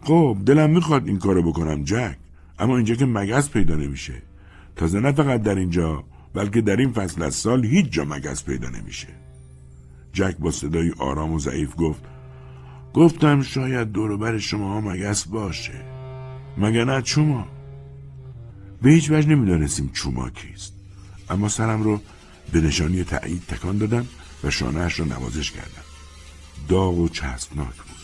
خب دلم می‌خواد این کارو بکنم جک اما اینجا که مگس پیدا نمیشه. تازه نه فقط در اینجا بلکه در این فصل از سال هیچ جا مگس پیدا نمیشه. جک با صدای آرام و ضعیف گفت گفتم شاید دوروبر شما ها مگس باشه. مگه نه چوما؟ به هیچ وجه نمی‌دانستیم چوما کیست. اما سرم رو به نشانی تایید تکان دادم و شانهاش را نوازش کردم. داغ و چسبناک بود.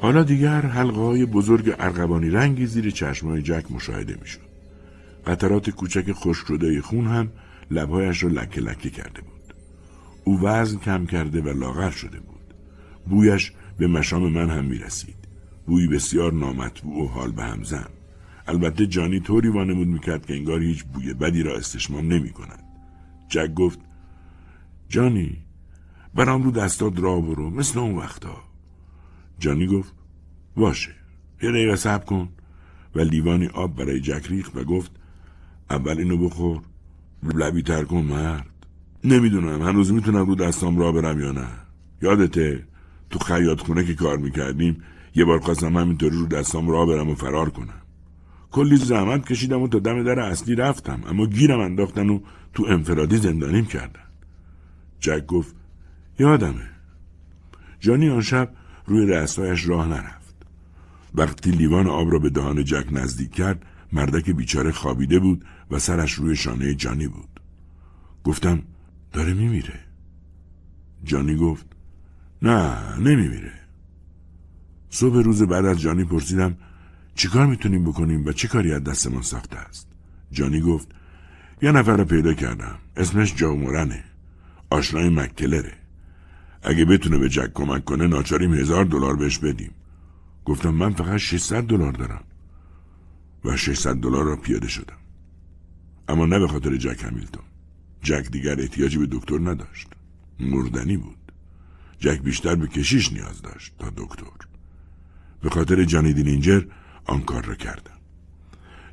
حالا دیگر حلقه های بزرگ ارغوانی رنگی زیر چشمای جک مشاهده می‌شد. قطرات کوچک خشک شده خون هم لبهایش را لکه لکه کرده بود. او وزن کم کرده و لاغر شده بود. بویش به مشام من هم می رسید. بسیار نامطبوع و حال به هم زن. البته جانی طوری وانمود می‌کرد که انگار هیچ بوی بدی را استشمام نمی کند. جک گفت جانی برام رو دستات را برو مثل اون وقتا جانی گفت باشه یه دقیقه صبر کن و لیوانی آب برای جک ریخت و گفت اول اینو بخور لبی تر کن مرد. نمی‌دونم هنوز می‌تونم رو دستام را برم یا نه. یادته تو خیاط خونه که کار می‌کردیم یه بار خواستم همینطوری رو دستام را برم و فرار کنم. کلی زحمت کشیدم و تا دم در اصلی رفتم اما گیرم انداختن و تو انفرادی زندانیم کردن. جک گفت یادمه. جانی آن شب روی رستایش راه نرفت. وقتی لیوان آب را به دهان جک نزدیک کرد مردک بیچاره خوابیده بود و سرش روی شانه جانی بود. گفتم داره میمیره. جانی گفت نه نمیمیره. صبح روز بعد از جانی پرسیدم چیکار می‌تونیم بکنیم و چه کاری از دستمان ساخته است؟ جانی گفت یه نفر رو پیدا کردم. اسمش جاومورنه. آشنای مکلره اگه بتونه به جک کمک کنه ناچاریم هزار دلار بهش بدیم. گفتم من فقط 600 دلار دارم. و 600 دلار را پیاده شدم. اما نه به خاطر جک همیلتون. جک دیگر احتیاجی به دکتر نداشت. مردنی بود. جک بیشتر به کشیش نیاز داشت تا دکتر. به خاطر جانی دینینجر آن کار را کردم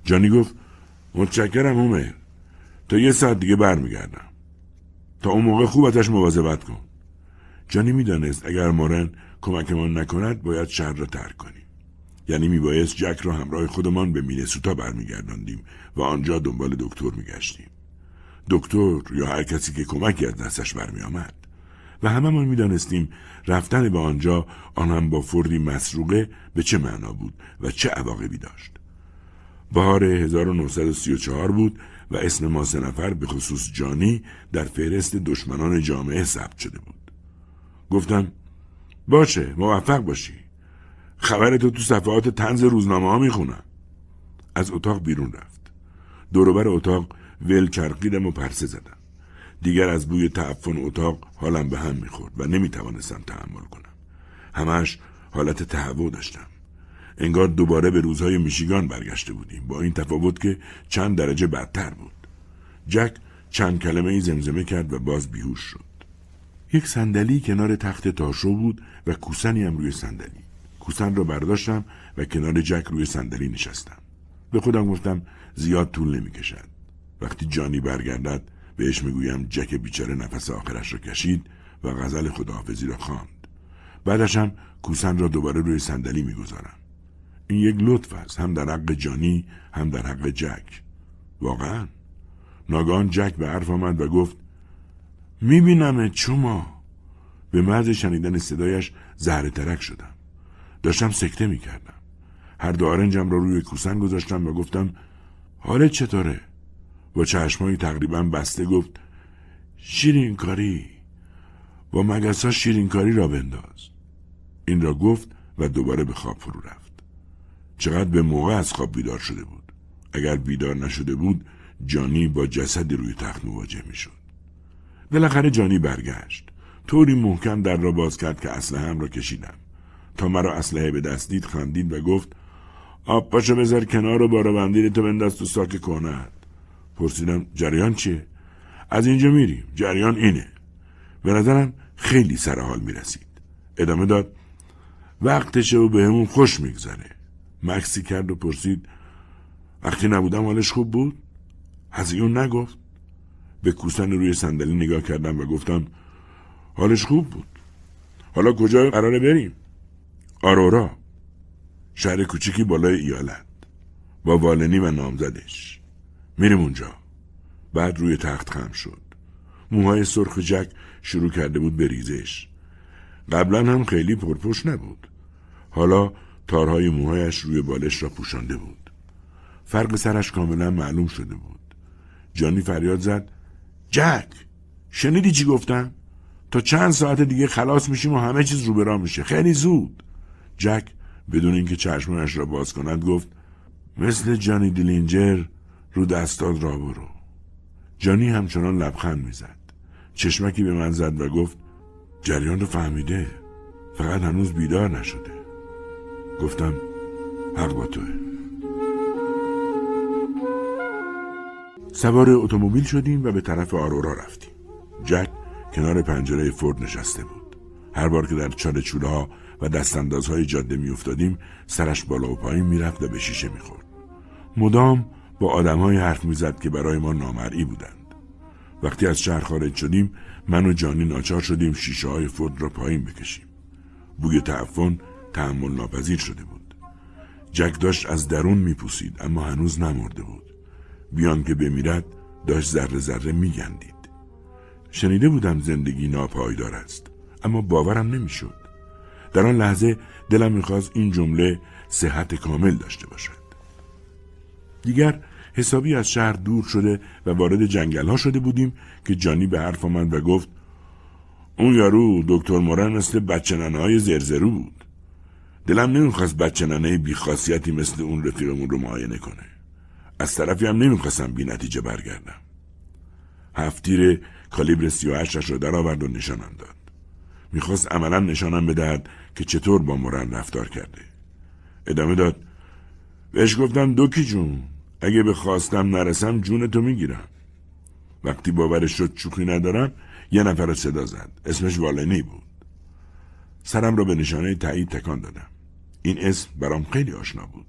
جانی گفت متشکرم اومر تا یه ساعت دیگه برمیگردم. تا اون موقع خوب ازش مواظبت کن. جانی می‌دانست اگر مورن کمکمان نکند باید شهر را ترک کنیم. یعنی میبایست جک را همراه خودمان به مینسوتا برمیگرداندیم و آنجا دنبال دکتر میگشتیم. دکتر یا هر کسی که کمکی از دستش برمیآمد. و همهمان می‌دانستیم رفتن به آنجا آن هم با فردی مسروقه به چه معنا بود و چه عواقبی داشت. بهار 1934 بود و اسم ما سه نفر به خصوص جانی در فهرست دشمنان جامعه ثبت شده بود. گفتم باشه موفق باشی. خبرتو تو صفحات تنز روزنامه ها می‌خونم. از اتاق بیرون رفت. دوروبر اتاق ول چرقیدم و پرسه زدم. دیگر از بوی تعفن اتاق حالم به هم می‌خورد و نمی‌توانستم تحمل کنم. همش حالت تهوع داشتم. انگار دوباره به روزهای میشیگان برگشته بودیم. با این تفاوت که چند درجه بدتر بود. جک چند کلمه ای زمزمه کرد و باز بیهوش شد. یک صندلی کنار تخت تاشو بود و کوسنی هم روی صندلی. کوسن را برداشتم و کنار جک روی صندلی نشستم. به خودم گفتم زیاد طول نمی کشد وقتی جانی برگردد بهش می‌گویم جک بیچاره نفس آخرش را کشید و غزل خداحافظی را خواند. بعدش هم کوسن را دوباره روی صندلی می‌گذارم. این یک لطف است هم در حق جانی هم در حق جک. واقعا. ناگان جک به حرف آمد و گفت می‌بینم چوما. به محض شنیدن صدایش زهر ترک شدم. داشتم سکته می کردم هر دو آرنجم را روی کوسن گذاشتم و گفتم حالت چطوره؟ با چشمایی تقریبا بسته گفت شیرین کاری. با مگسا شیرین کاری را بنداز. این را گفت و دوباره به خواب فرو رفت. چقدر به موقع از خواب بیدار شده بود. اگر بیدار نشده بود جانی با جسدی روی تخت مواجه می‌شد. بالاخره جانی برگشت. طوری محکم در را باز کرد که اسلحه هم را کشیدم. تا مرا اسلحه به دست دید خندید و گفت آب پاشو بذار کنار و بارا بندیر تو بنداز تو ساک کند پرسیدم جریان چیه؟ از اینجا میریم جریان اینه به نظرم خیلی سر حال می‌رسید ادامه داد وقتشه و بهمون خوش میگذره مکسی کرد و پرسید وقتی نبودم حالش خوب بود؟ اون نگفت به کوسن روی صندلی نگاه کردم و گفتم حالش خوب بود حالا کجا قراره بریم؟ آرورا شهر کوچیکی بالای ایالت با والنی و نامزدش. میریم اونجا. بعد روی تخت خم شد. موهای سرخ جک شروع کرده بود به ریزش. قبلا هم خیلی پرپوش نبود. حالا تارهای موهایش روی بالش را پوشانده بود. فرق سرش کاملا معلوم شده بود. جانی فریاد زد. جک شنیدی چی گفتم؟ تا چند ساعت دیگه خلاص میشیم و همه چیز رو میشه. خیلی زود. جک بدون اینکه چشمانش را باز کند گفت مثل جانی دیلینجر رو دستاد را برو. جانی همچنان لبخند می‌زد. چشمکی به من زد و گفت جریان رو فهمیده. فقط هنوز بیدار نشده. گفتم حق با توه. سوار اتومبیل شدیم و به طرف آرورا رفتیم. جک کنار پنجره فورد نشسته بود. هر بار که در چاله چوله ها و دستاندازهای جاده میافتادیم سرش بالا و پایین می‌رفت و به شیشه می‌خورد. مدام با آدمهای حرف می‌زد که برای ما نامرئی بودند. وقتی از شهر خارج شدیم من و جانی ناچار شدیم شیشه های فورد را پایین بکشیم. بوی تعفن تحمل ناپذیر شده بود. جک داشت از درون میپوسید اما هنوز نمرده بود. بیان که بمیرد داشت ذره ذره میگندید. شنیده بودم زندگی ناپایدار است اما باورم نمی‌شد. در آن لحظه دلم می‌خواست این جمله صحت کامل داشته باشد. دیگر حسابی از شهر دور شده و وارد جنگل ها شده بودیم که جانی به حرف آمد و گفت اون یارو دکتر مورن مثل بچه ننه های زرزرو بود. دلم نمی‌خواست بچه ننه بیخاصیتی مثل اون رفیقمون رو معاینه کنه. از طرفی هم نمی‌خواستم بی نتیجه برگردم. هفتیر کالیبر سی و هشتش را درآورد و نشانم داد. می‌خواست عملا نشانم بدهد که چطور با مورن رفتار کرده. ادامه داد بهش گفتم دوکی جون اگه به خواستم نرسم جون تو می‌گیرم. وقتی باورش شد چوخی ندارم یه نفر صدا زد. اسمش والنی بود. سرم را به نشانه تایید تکان دادم. این اسم برام خیلی آشنا بود.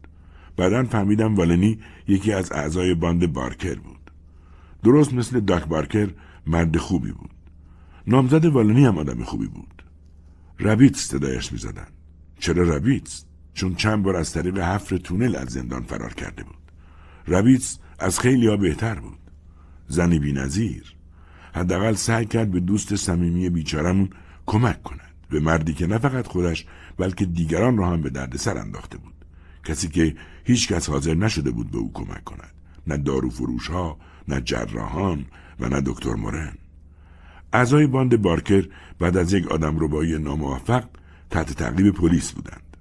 بعدا فهمیدم والنی یکی از اعضای باند بارکر بود. درست مثل داک بارکر مرد خوبی بود. نامزد والنی هم آدم خوبی بود. ربیتس صدایش می‌زدن. چرا ربیتس چون چند بار از طریق حفر تونل از زندان فرار کرده بود. ربیتس از خیلی ها بهتر بود. زنی بی نظیر. حداقل سعی کرد به دوست صمیمی بیچارمون کمک کند. به مردی که نه فقط خودش بلکه دیگران را هم به درد سر انداخته بود. کسی که هیچ کس حاضر نشده بود به او کمک کند. نه دارو فروش ها نه جراحان و نه دکتر مورن. اعضای باند بارکر بعد از یک آدم ربایی ناموفق تحت تعقیب پلیس بودند.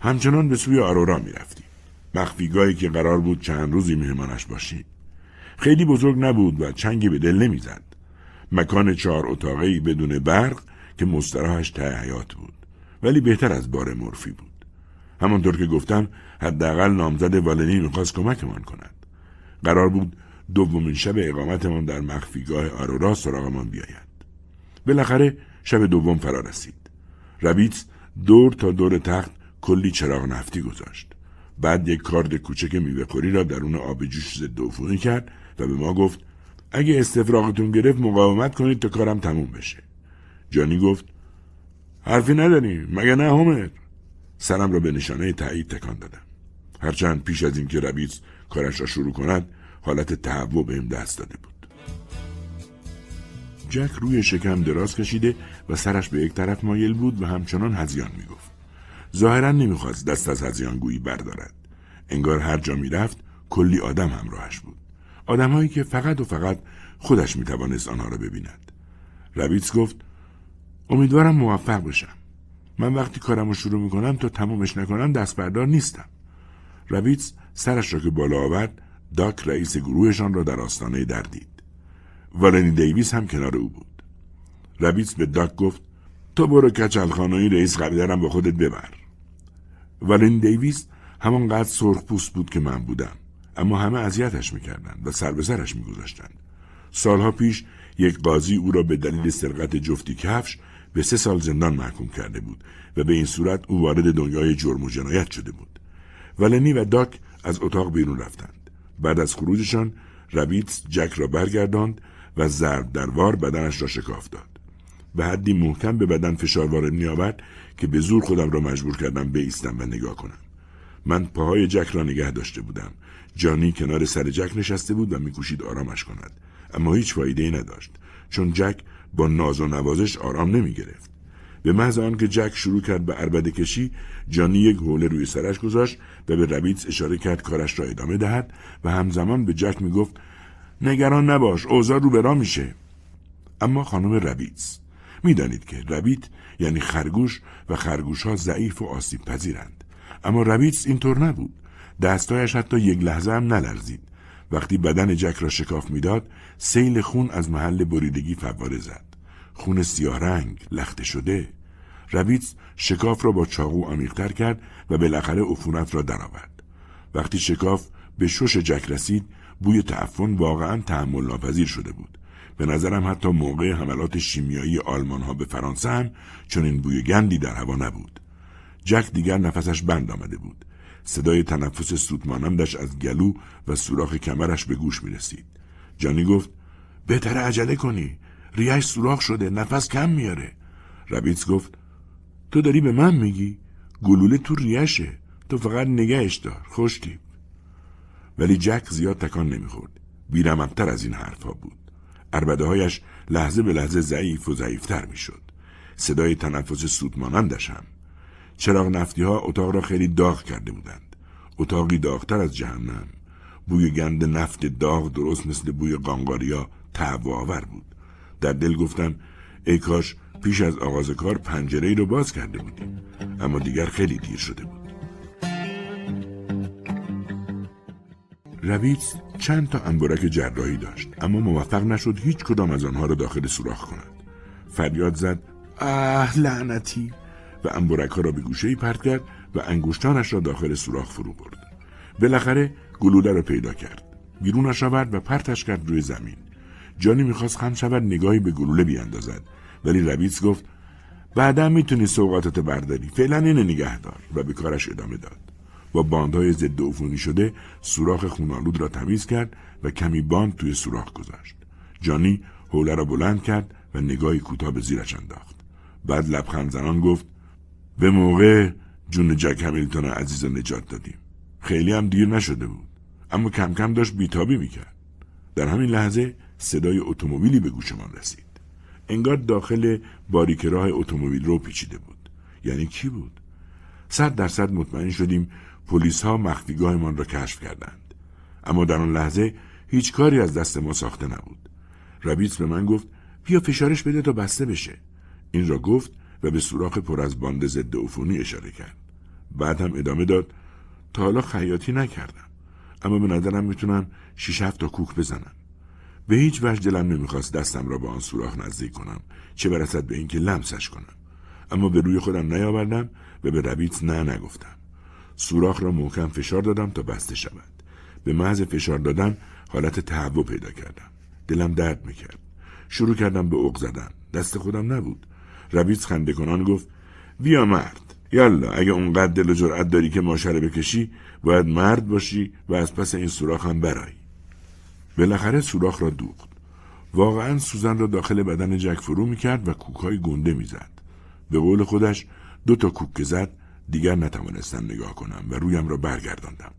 همچنان به سوی آرورا می رفتیم مخفیگاهی که قرار بود چند روزی مهمانش باشیم خیلی بزرگ نبود و چنگی به دل نمی‌زد. مکان چهار اتاقی بدون برق که مستراحش ته حیات بود ولی بهتر از بار مورفی بود. همانطور که گفتم حداقل نامزد والنی می‌خواست کمکمان کند. قرار بود دومین شب اقامتمان در مخفیگاه آرورا سراغمان بیاید. بالاخره شب دوم فرا رسید. ربیتس دور تا دور تخت کلی چراغ نفتی گذاشت. بعد یک کارد کوچک میوهخوری را درون آب جوش ضد کرد و به ما گفت اگه استفراغتون گرفت مقاومت کنید تا کارم تموم بشه. جانی گفت حرفی نداریم مگه نه همر سرم را به نشانه تایید تکان دادم. هرچند پیش از اینکه ربیز کارش را شروع کند حالت تهوع بهم دست داده بود. جک روی شکم دراز کشیده و سرش به یک طرف مایل بود و همچنان هزیان می‌گفت. ظاهرا نمی‌خواست دست از هزیانگویی بردارد. انگار هر جا می‌رفت کلی آدم همراهش بود. آدمهایی که فقط و فقط خودش می‌توانست آنها را ببیند. رویتس گفت امیدوارم موفق بشم من وقتی کارم رو شروع می‌کنم تا تمومش نکنم دست بردار نیستم. رویتس سرش را که بالا آورد داک رئیس گروهشان را در آستانه در دید. والنی دیویس هم کنار او بود. رویتس به داک گفت تو برو کچلخانهی رئیس قبیله با خودت ببر. والنی دیویس همانقدر سرخ پوست بود که من بودم اما همه اذیتش می‌کردند و سر به سرش میگذاشتند. سالها پیش یک قاضی او را به دلیل سرقت جفتی کفش به سه سال زندان محکوم کرده بود و به این صورت او وارد دنیای جرم و جنایت شده بود. ولنی و داک از اتاق بیرون رفتند. بعد از خروجشان رویتس جک را برگرداند و ضرب در وار بدنش را شکاف داد. به حدی محکم به بدن فشار وارد میآورد که به زور خودم را مجبور کردم بیستم و نگاه کنم. من پاهای جک را نگه داشته بودم. جانی کنار سر جک نشسته بود و میکوشید آرامش کند. اما هیچ فایده ای نداشت چون جک با ناز و نوازش آرام نمی گرفت. به محض آنکه جک شروع کرد به عربده کشی جانی یک حوله روی سرش گذاشت و به رویتس اشاره کرد کارش را ادامه دهد و همزمان به جک می گفت نگران نباش اوضاع رو برا میشه. اما خانم رویتس می‌دانید که رویت یعنی خرگوش و خرگوش ها ضعیف و آسیب پذیرند. اما رویتس اینطور نبود. دستایش حتی یک لحظه هم نلرزید. وقتی بدن جک را شکاف می‌داد سیل خون از محل بریدگی فواره زد. خون سیاه رنگ لخته شده. رویتس شکاف را با چاقو عمیقتر کرد و بالاخره عفونت را درآورد. وقتی شکاف به شش جک رسید بوی تعفن واقعا تحمل ناپذیر شده بود. به نظرم حتی موقع حملات شیمیایی آلمان ها به فرانسه هم این بوی گندی در هوا نبود. جک دیگر نفسش بند آمده بود. صدای تنفس سودمانندش از گلو و سوراخ کمرش به گوش می رسید. جانی گفت بهتر عجله کنی. ریش سوراخ شده. نفس کم میاره. ربیتس گفت تو داری به من میگی؟ گلوله تو ریشه. تو فقط نگهش دار. خوشتیب. ولی جک زیاد تکان نمی‌خورد. بیرممتر از این حرفها بود. اربده هایش لحظه به لحظه ضعیف و ضعیفتر می‌شد. صدای تنفس سودمانندش هم. چراغ نفتی ها اتاق را خیلی داغ کرده بودند. اتاقی داغتر از جهنم. بوی گند نفت داغ درست مثل بوی قانقاریا آور بود. در دل گفتم ای کاش پیش از آغاز کار پنجره ای رو باز کرده بودیم. اما دیگر خیلی دیر شده بود. رویتس چند تا انبرک جراحی داشت اما موفق نشد هیچ کدام از آنها را داخل سوراخ کند. فریاد زد اه لعنتی و انبرک ها را به گوشه ای پرت کرد و انگشتانش را داخل سوراخ فرو برد. بالاخره گلوله را پیدا کرد. بیرونش آورد و پرتش کرد روی زمین. جانی می‌خواست خم شود نگاهی به گلوله بیاندازد. ولی رویتس گفت بعدا می‌تونی سوقاتت برداری. فعلا اینو نگه دار. و به کارش ادامه داد. با باندهای ضد عفونی شده سوراخ خونالود را تمیز کرد و کمی باند توی سوراخ گذاشت. جانی حوله را بلند کرد و نگاهی کوتاه به زیرش انداخت. بعد لبخند زنان گفت به موقع جون جک همیلتون عزیز نجات دادیم. خیلی هم دیر نشده بود. اما کم کم داشت بیتابی می‌کرد. در همین لحظه صدای اتومبیلی به گوشمان رسید. انگار داخل باریک راه اتومبیل رو پیچیده بود. یعنی کی بود؟ صد درصد مطمئن شدیم پلیس ها مخفیگاهمان را کشف کردند. اما در آن لحظه هیچ کاری از دست ما ساخته نبود. ربیتس به من گفت بیا فشارش بده تا بسته بشه. این را گفت و به سوراخ پر از باند ضد عفونی اشاره کرد. بعد هم ادامه داد تا حالا خیاطی نکردم اما به نظرم می‌تونم شیش تا کوک بزنم به هیچ وجه دلم نمی‌خواست دستم را به آن سوراخ نزدیک کنم چه برسد به اینکه لمسش کنم. اما به روی خودم نیاوردم و به ربیت نه نگفتم. سوراخ را محکم فشار دادم تا بسته شود. به محض فشار دادن حالت تهوع پیدا کردم. دلم درد می‌کرد. شروع کردم به اوق زدن. دست خودم نبود. ربیت خنده کنان گفت بیا مرد. یالا اگه اونقدر دل و جرأت داری که ماشره بکشی باید مرد باشی و از پس این سوراخ هم برایی. بالاخره سوراخ را دوخت. واقعا سوزن را داخل بدن جک فرو می‌کرد و کوکهای گنده می‌زد. به قول خودش دو تا کوک زد دیگر نتوانستم نگاه کنم و رویم را برگرداندم.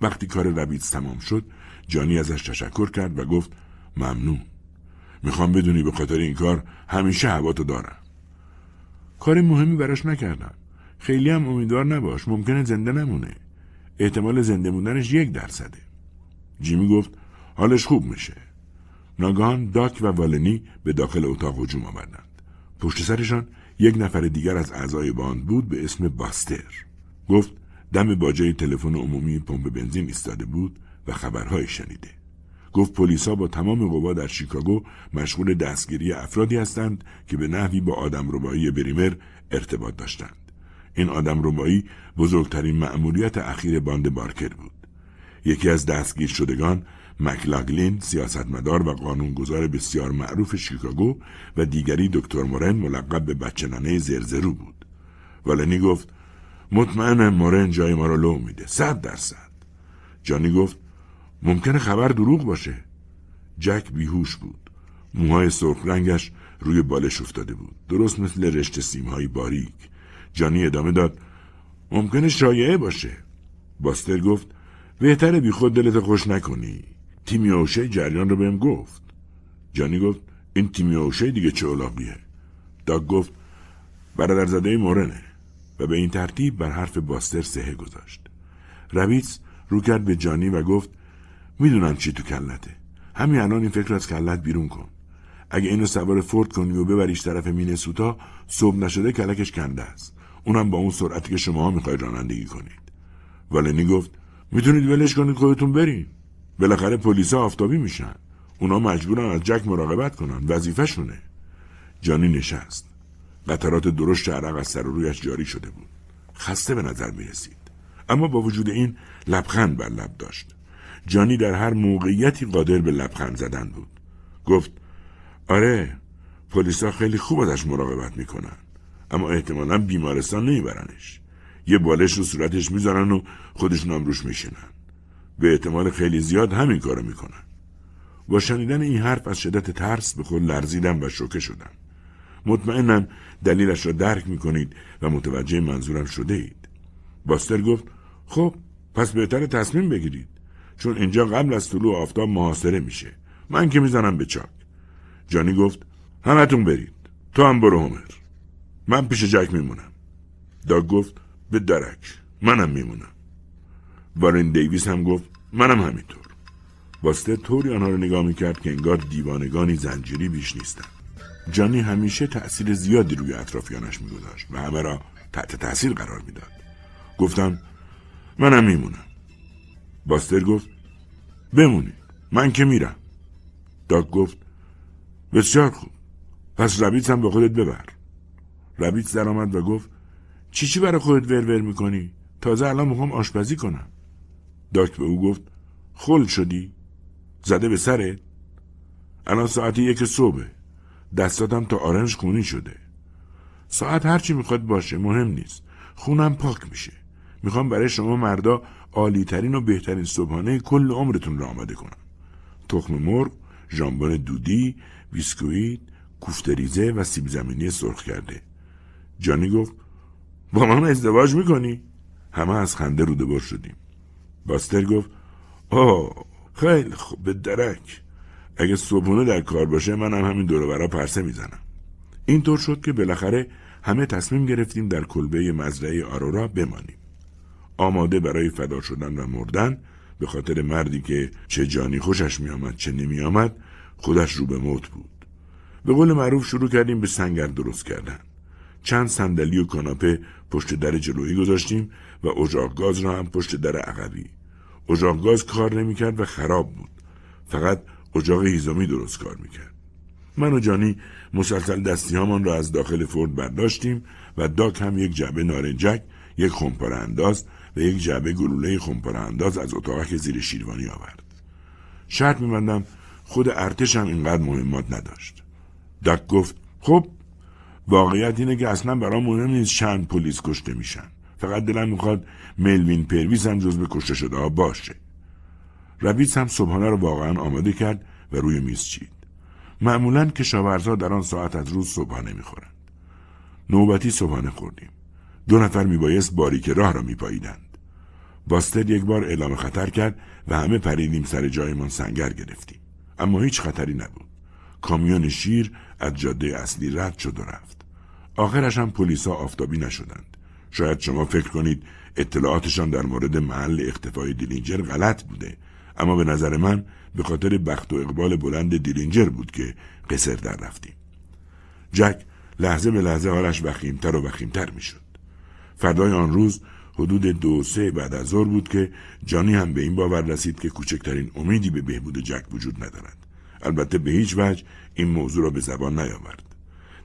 وقتی کار ربیتس تمام شد جانی ازش تشکر کرد و گفت ممنون. می‌خوام بدونی به خاطر این کار همیشه هواتو دارم. کار مهمی براش نکردم. خیلی هم امیدوار نباش ممکنه زنده نمونه. احتمال زنده موندنش یک درصده. جیمی گفت حالش خوب میشه. ناگهان داک و والنی به داخل اتاق هجوم آمدند. پشت سرشان یک نفر دیگر از اعضای باند بود به اسم باستر. گفت دم باجه تلفن عمومی پمپ بنزین ایستاده بود و خبرهای شنیده. گفت پلیسا با تمام قوا در شیکاگو مشغول دستگیری افرادی هستند که به نحوی با آدم ربایی بریمر ارتباط داشتند. این آدم ربایی بزرگترین مأموریت اخیر باند بارکر بود. یکی از دستگیر شدگان مکلاگلین سیاستمدار و قانونگذار بسیار معروف شیکاگو و دیگری دکتر مورن ملقب به بچه ننه زرزرو بود. والنی گفت مطمئنم مورن جای ما رو لو میده صد درصد. جانی گفت ممکنه خبر دروغ باشه. جک بیهوش بود. موهای سرخ رنگش روی بالش افتاده بود. درست مثل رشته سیمهای باریک. جانی ادامه داد ممکنه شایعه باشه. باستر گفت بهتره بی خود دلت خوش نکنی. تیمی اوشه جریان رو بهم گفت. جانی گفت این تیمی اوشه دیگه چه اولاقیه داگ گفت برادر زده مورنه. و به این ترتیب بر حرف باستر سهه گذاشت. رویتس رو کرد به جانی و گفت می‌دونم چی تو کلته. همین الان این فکر از کلت بیرون کن. اگه اینو سوار فورد کنی و ببریش طرف مینسوتا صبح نشده کلکش کنده است. اونم با اون سرعتی که شما می‌خواید رانندگی کنید. والنی گفت می‌تونید ولش کنید خودتون برین. بالاخره پلیسا آفتابی میشن. اونا مجبورن از جک مراقبت کنن. وظیفهشونه. جانی نشست. قطرات درشت عرق از سر و رویش جاری شده بود. خسته به نظر می رسید. اما با وجود این لبخند بر لب داشت. جانی در هر موقعیتی قادر به لبخند زدن بود. گفت آره پلیسا خیلی خوب ازش مراقبت می‌کنن. اما احتمالا بیمارستان نمیبرنش. یه بالش رو صورتش می‌ذارن و خودشون هم روش میشنن به احتمال خیلی زیاد همین کارو می‌کنن. با شنیدن این حرف از شدت ترس به خود لرزیدم و شوکه شدم. مطمئنم دلیلش را درک می‌کنید و متوجه منظورم شده اید. باستر گفت خب پس بهتر تصمیم بگیرید. چون اینجا قبل از طلوع آفتاب محاصره میشه. من که می‌زنم به چاک. جانی گفت همتون برید. تو هم برو همر من پیش جک میمونم. داگ گفت به درک. منم میمونم. وارن دیویس هم گفت منم همینطور. باسته طوری آنها رو نگاه می‌کرد که انگار دیوانگانی زنجیری بیش نیستن. جانی همیشه تأثیر زیادی روی اطرافیانش میگذاشت و همه را تحت تأثیر قرار می‌داد. گفتم منم میمونم. باستر گفت بمونید من که میرم. داگ گفت بسیار خوب پس ربیت هم به خودت ببر. ربیت در آمد و گفت چی چی برای خودت ور ور می‌کنی؟ تازه الان می‌خوام آشپزی کنم. داک به او گفت خل شدی؟ زده به سرت؟ الان ساعت یک صبح دستاتم تا آرنج خونی شده ساعت هرچی می‌خواد باشه مهم نیست خونم پاک میشه می‌خوام برای شما مردا عالیترین و بهترین صبحانه کل عمرتون را آماده کنم تخم مرغ ژامبون دودی بیسکویت کوفتریزه و سیب زمینی سرخ کرده جانی گفت با من ازدواج می‌کنی؟ همه از خنده روده بر شدیم باستر گفت آه خیلی خوب به درک. اگه صبحونه در کار باشه من هم همین دور پرسه می‌زنم. اینطور شد که بالاخره همه تصمیم گرفتیم در کلبه مزرعه آرورا بمانیم. آماده برای فدا شدن و مردن به خاطر مردی که چه جانی خوشش میآمد چه نمیآمد خودش رو به موت بود. به قول معروف شروع کردیم به سنگر درست کردن. چند صندلی و کاناپه پشت در جلویی گذاشتیم و اجاق گاز را هم پشت در عقبی. اجاق گاز کار نمی‌کرد و خراب بود. فقط اجاق هیزامی درست کار می‌کرد. من و جانی مسلسل دستیهامان را از داخل فورد برداشتیم و داک هم یک جعبه نارنجک یک خمپاره انداز و یک جعبه گلوله خمپاره انداز از اتاق زیر شیروانی آورد. شرط میبندم خود ارتش هم اینقدر مهمات نداشت. داک گفت خب واقعیت اینه که اصلا برام مهم نیست چند پلیس کشته میشن. فقط دلم می‌خواد ملوین پرویز هم جز به کشته شده باشه. رویز هم صبحانه رو واقعا آماده کرد و روی میز چید. معمولا کشاورزها در آن ساعت از روز صبحانه می‌خورند. نوبتی صبحانه خوردیم. دو نفر میبایست باریک راه را میپاییدند. باستر یک بار اعلام خطر کرد و همه پریدیم سر جایمان سنگر گرفتیم. اما هیچ خطری نبود. کامیون شیر از جاده اصلی رد شد و رفت. آخرش هم پلیسا آفتابی نشدند. شاید شما فکر کنید اطلاعاتشان در مورد محل اختفای دیلینجر غلط بوده. اما به نظر من به خاطر بخت و اقبال بلند دیلینجر بود که قصر در رفتیم. جک لحظه به لحظه حالش وخیمتر و وخیمتر می‌شد. فردای آن روز حدود دو سه بعد از ظهر بود که جانی هم به این باور رسید که کوچکترین امیدی به بهبود جک وجود ندارد. البته به هیچ وجه این موضوع را به زبان نیاورد.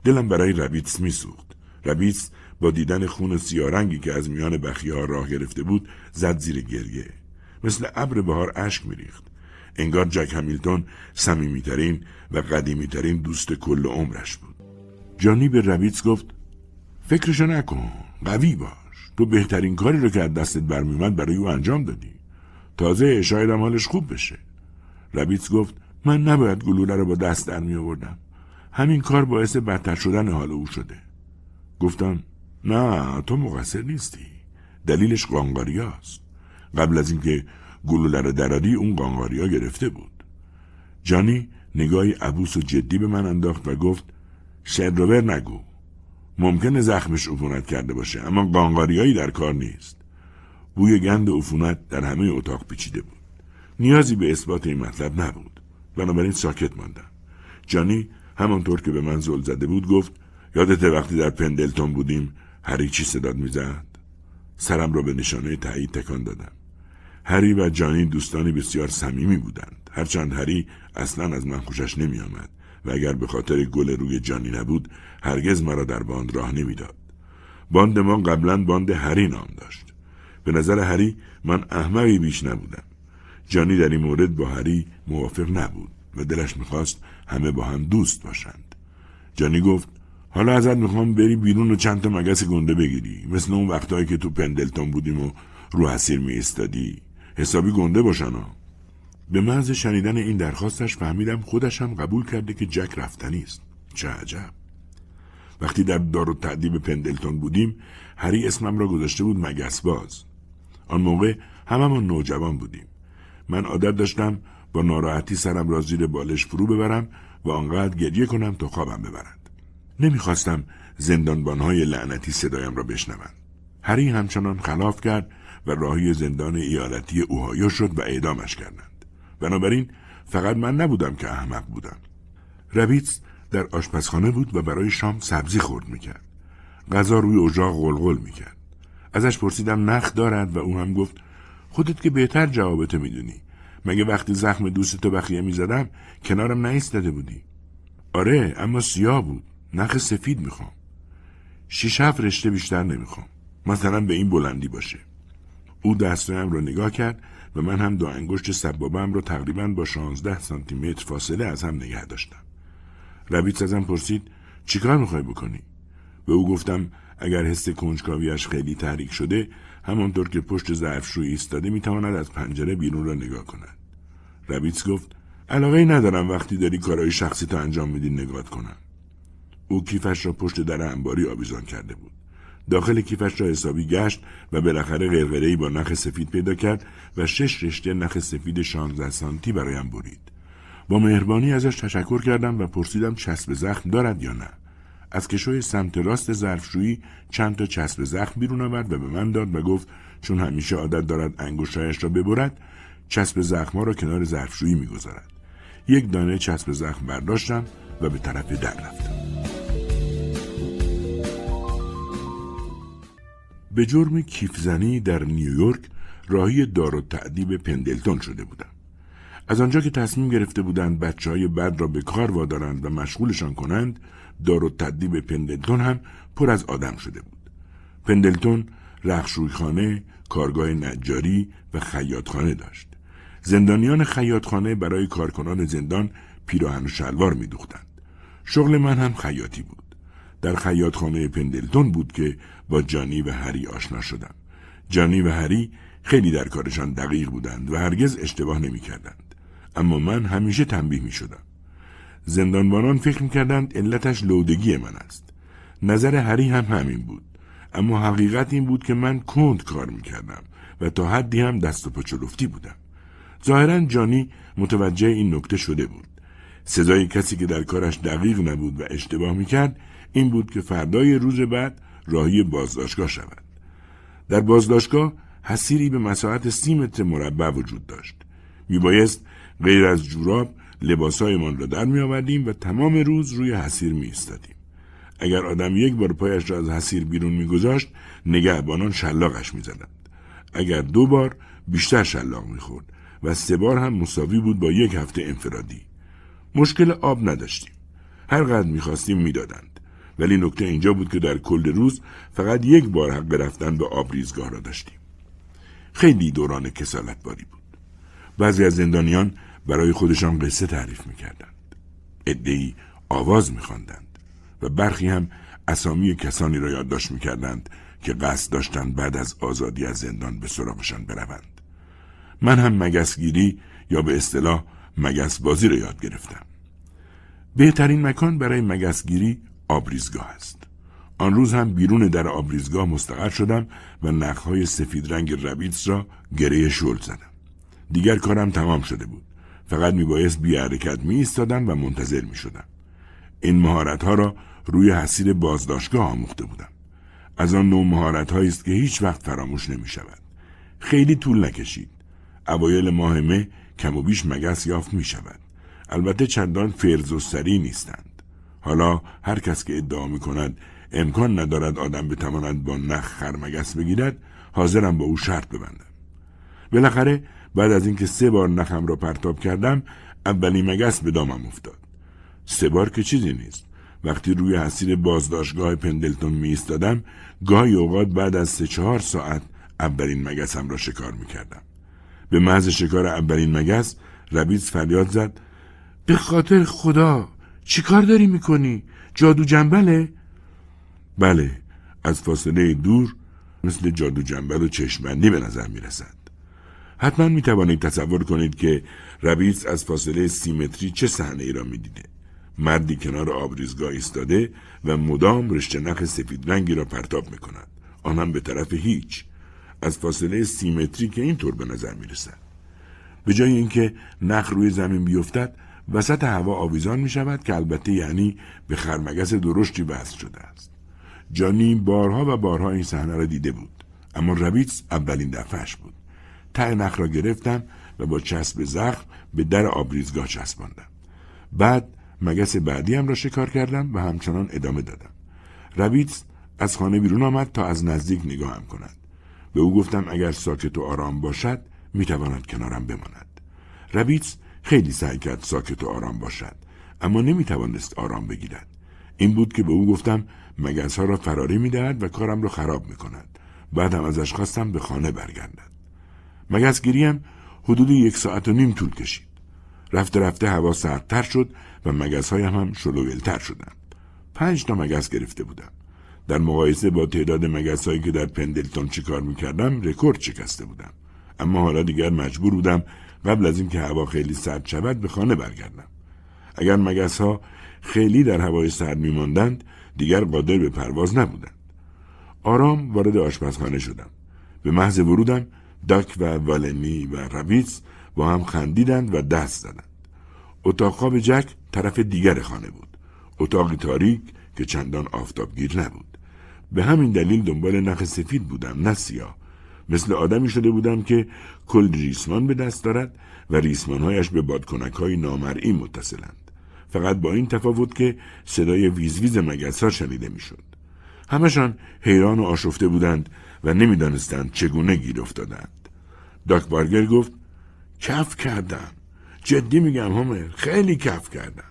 دلم برای ربیتس میسوخت ربیتس با دیدن خون سیارنگی که از میان ها راه گرفته بود زد زیر گریه. مثل ابر بهار اشک میریخت. انگار جک همیلتون صمیمیترین و قدیمیترین دوست کل عمرش بود. جانی به ربیتس گفت فکرشو نکن قوی باش. تو بهترین کاری رو که از دستت برمیومد برای او انجام دادی. تازه شاید حالش خوب بشه. ربیتس گفت من نباید گلوله رو با دست در می همین کار باعث بدتر شدن حال او شده. گفتم نه تو مقصر نیستی. دلیلش قانقاریاست قبل از اینکه گلوله رو دراری اون قانقاریا گرفته بود. جانی نگاهی عبوس و جدی به من انداخت و گفت شدروبر نگو. ممکنه زخمش عفونت کرده باشه اما قانقاریایی در کار نیست. بوی گند عفونت در همه اتاق پیچیده بود. نیازی به اثبات این مطلب نبود. بنابراین ساکت ماندم. جانی همانطور که به من زل زده بود گفت یادته وقتی در پندلتون بودیم هری چی صدات می‌زد؟ سرم را به نشانه تایید تکان دادم. هری و جانی دوستانی بسیار صمیمی بودند. هرچند هری اصلا از من خوشش نمیآمد و اگر به خاطر گل روی جانی نبود هرگز مرا در باند راه نمی‌داد. باند ما قبلا باند هری نام داشت. به نظر هری من احمقی بیش نبودم. جانی در این مورد با هری موافق نبود و دلش می‌خواست همه با هم دوست باشند. جانی گفت حالا ازت می‌خوام بری بیرون و چند تا مگس گنده بگیری. مثل اون وقتهایی که تو پندلتون بودیم و رو حسیر می استادی حسابی گنده باشن به محض شنیدن این درخواستش فهمیدم خودش هم قبول کرده که جک رفتنی است. چه عجب. وقتی در دار و تعدیب پندلتون بودیم هری اسمم را گذاشته بود مگس باز. آن موقع هممون نوجوان بودیم. من عادت داشتم با ناراحتی سرم را زیر بالش فرو ببرم و آنقدر گریه کنم تا خوابم ببرد نمی‌خواستم زندانبانهای لعنتی صدایم را بشنوند. هری همچنان خلاف کرد و راهی زندان ایالتی اوهایو شد و اعدامش کردند. بنابراین فقط من نبودم که احمق بودم. ربیتس در آشپزخانه بود و برای شام سبزی خورد می‌کرد. غذا روی اجاق غلغل می‌کرد. ازش پرسیدم نخ دارد و او هم گفت خودت که بهتر جوابتو می‌دونی. مگه وقتی زخم دوست تو بخیه می‌زدم کنارم نایستاده بودی؟ آره اما سیاه بود. نخ سفید می‌خوام. شیش هفت رشته بیشتر نمی‌خوام. مثلا به این بلندی باشه. او دستایم رو نگاه کرد و من هم دو انگشت سبابم رو تقریبا با شانزده سانتی متر فاصله از هم نگه داشتم. ربیت ازم پرسید چیکار می‌خوای بکنی؟ به او گفتم اگر حس کنجکاویش خیلی تحریک شده همانطور که پشت ظرفشویی ایستاده می‌تواند از پنجره بیرون را نگاه کند. ربیتس گفت علاقه ندارم وقتی داری کارهای شخصی تا انجام میدی نگاه کنم. او کیفش را پشت در انباری آویزان کرده بود. داخل کیفش را حسابی گشت و بالاخره غرغرهای با نخ سفید پیدا کرد و شش رشته نخ سفید شانزده سانتی برایم برید. با مهربانی ازش تشکر کردم و پرسیدم چسب زخم دارد یا نه. از کشوی سمت راست ظرفشویی چند تا چسب زخم بیرون آورد و به من داد و گفت چون همیشه عادت دارد انگشتهایش را ببرد چسب زخمها را کنار ظرفشویی می‌گذارد. یک دانه چسب زخم برداشتم و به طرف در رفتم. به جرم کیفزنی در نیویورک راهی دار و تعدیب پندلتون شده بودم. از آنجا که تصمیم گرفته بودند بچه های بد را به کار وادارند و مشغولشان کنند دار و تعدیب پندلتون هم پر از آدم شده بود. پندلتون رخشویخانه، کارگاه نجاری و خیاطخانه داشت. زندانیان خیاطخانه برای کارکنان زندان پیراهن و شلوار میدوختند. شغل من هم خیاطی بود. در خیاطخانه پندلتون بود که با جانی و هری آشنا شدم. جانی و هری خیلی در کارشان دقیق بودند و هرگز اشتباه نمی کردند. اما من همیشه تنبیه می شدم. زندانبانان فکر می کردند علتش لودگی من است. نظر هری هم همین بود. اما حقیقت این بود که من کند کار می کردم و تا حدی هم دست و پا بودم. ظاهرا جانی متوجه این نکته شده بود. سزای کسی که در کارش دقیق نبود و اشتباه می‌کرد این بود که فردای روز بعد راهی بازداشتگاه شود. در بازداشتگاه حسیری به مساحت سی متر مربع وجود داشت. میبایست غیر از جوراب لباسهایمان را در میآوردیم و تمام روز روی حسیر می اگر آدم یک بار پایش را از حسیر بیرون میگذاشت نگهبانان شلاقش می‌زدند. اگر دو بار بیشتر شلاق می‌خورد و سه بار هم مساوی بود با یک هفته انفرادی. مشکل آب نداشتیم. هر قدر می‌خواستیم می‌دادند. ولی نکته اینجا بود که در کل روز فقط یک بار حق رفتن به آبریزگاه را داشتیم. خیلی دوران کسالت باری بود. بعضی از زندانیان برای خودشان قصه تعریف می‌کردند. ادهی آواز میخواندند و برخی هم اسامی کسانی را یادداشت می‌کردند که قصد داشتند بعد از آزادی از زندان به سراغشان بروند. من هم مگسگیری یا به اصطلاح مگس بازی را یاد گرفتم. بهترین مکان برای مگسگیری آبریزگاه است آن روز هم بیرون در آبریزگاه مستقر شدم و نخهای سفید رنگ ربیتس را گره شل زدم دیگر کارم تمام شده بود فقط میبایست بی حرکت می و منتظر می شدم. این مهارت ها را روی حسیر بازداشتگاه آموخته بودم. از آن نوع مهارت است که هیچ وقت فراموش نمی شود. خیلی طول نکشید. اوایل ماه مه کم و بیش مگس یافت می شود. البته چندان فرز و سری نیستند. حالا هر کس که ادعا می کند امکان ندارد آدم بتواند با نخ خرمگس بگیرد حاضرم با او شرط ببندم. بالاخره بعد از اینکه سه بار نخم را پرتاب کردم اولین مگس به دامم افتاد. سه بار که چیزی نیست. وقتی روی حسیر بازداشتگاه پندلتون می ایستادم گاهی اوقات بعد از سه چهار ساعت اولین مگسم را شکار می کردم. به محض شکار اولین مگس ربیز فریاد زد به خاطر خدا چیکار داری می‌کنی؟ جادو جنبله؟ بله از فاصله دور مثل جادو جنبل و چشمبندی به نظر می رسد. حتما می توانید تصور کنید که ربیز از فاصله سی متری چه صحنه ای را می دیده. مردی کنار آبریزگاه ایستاده و مدام رشته نخ سفید رنگی را پرتاب می کند. آنم به طرف هیچ. از فاصله سی متری که اینطور به نظر می رسد. به جای اینکه نخ روی زمین بیفتد وسط هوا آویزان می شود که البته یعنی به خرمگس درشتی وصل شده است. جانی بارها و بارها این صحنه را دیده بود اما ربیتس اولین دفعش بود. ته نخ را گرفتم و با چسب زخم به در آبریزگاه چسباندم. بعد مگس بعدی هم را شکار کردم و همچنان ادامه دادم. ربیتس از خانه بیرون آمد تا از نزدیک نگاهم کند. به او گفتم اگر ساکت و آرام باشد می‌تواند کنارم بماند. ربیتس خیلی سعی کرد ساکت و آرام باشد اما نمی‌توانست آرام بگیرد. این بود که به او گفتم مگس ها را فراری می‌دهد و کارم را خراب می‌کند. بعد هم ازش خواستم به خانه برگردد. مگس گیریم حدود یک ساعت و نیم طول کشید. رفته رفته هوا سردتر شد و مگس هایم هم شلوولتر شدند. پنج تا مگس گرفته بودم. در مقایسه با تعداد مگس هایی که در پندلتون چیکار می‌کردم رکورد شکسته بودم. اما حالا دیگر مجبور بودم قبل از اینکه هوا خیلی سرد شود به خانه برگردم. اگر مگس ها خیلی در هوای سرد میماندند دیگر قادر به پرواز نبودند. آرام وارد آشپزخانه شدم. به محض ورودم داک و والنی و ربیتس با هم خندیدند و دست زدند. اتاق خواب جک طرف دیگر خانه بود. اتاقی تاریک که چندان آفتابگیر نبود. به همین دلیل دنبال نخ سفید بودم نه سیاه. مثل آدمی شده بودم که کل ریسمان به دست دارد و ریسمانهایش به بادکنک های نامرئی متصلند. فقط با این تفاوت که صدای ویزویز مگس ها شنیده می‌شد. همه‌شان حیران و آشفته بودند و نمی‌دانستند چگونه گیر افتادند. داک بارگر گفت کف کردم. جدی میگم همه خیلی کف کردم.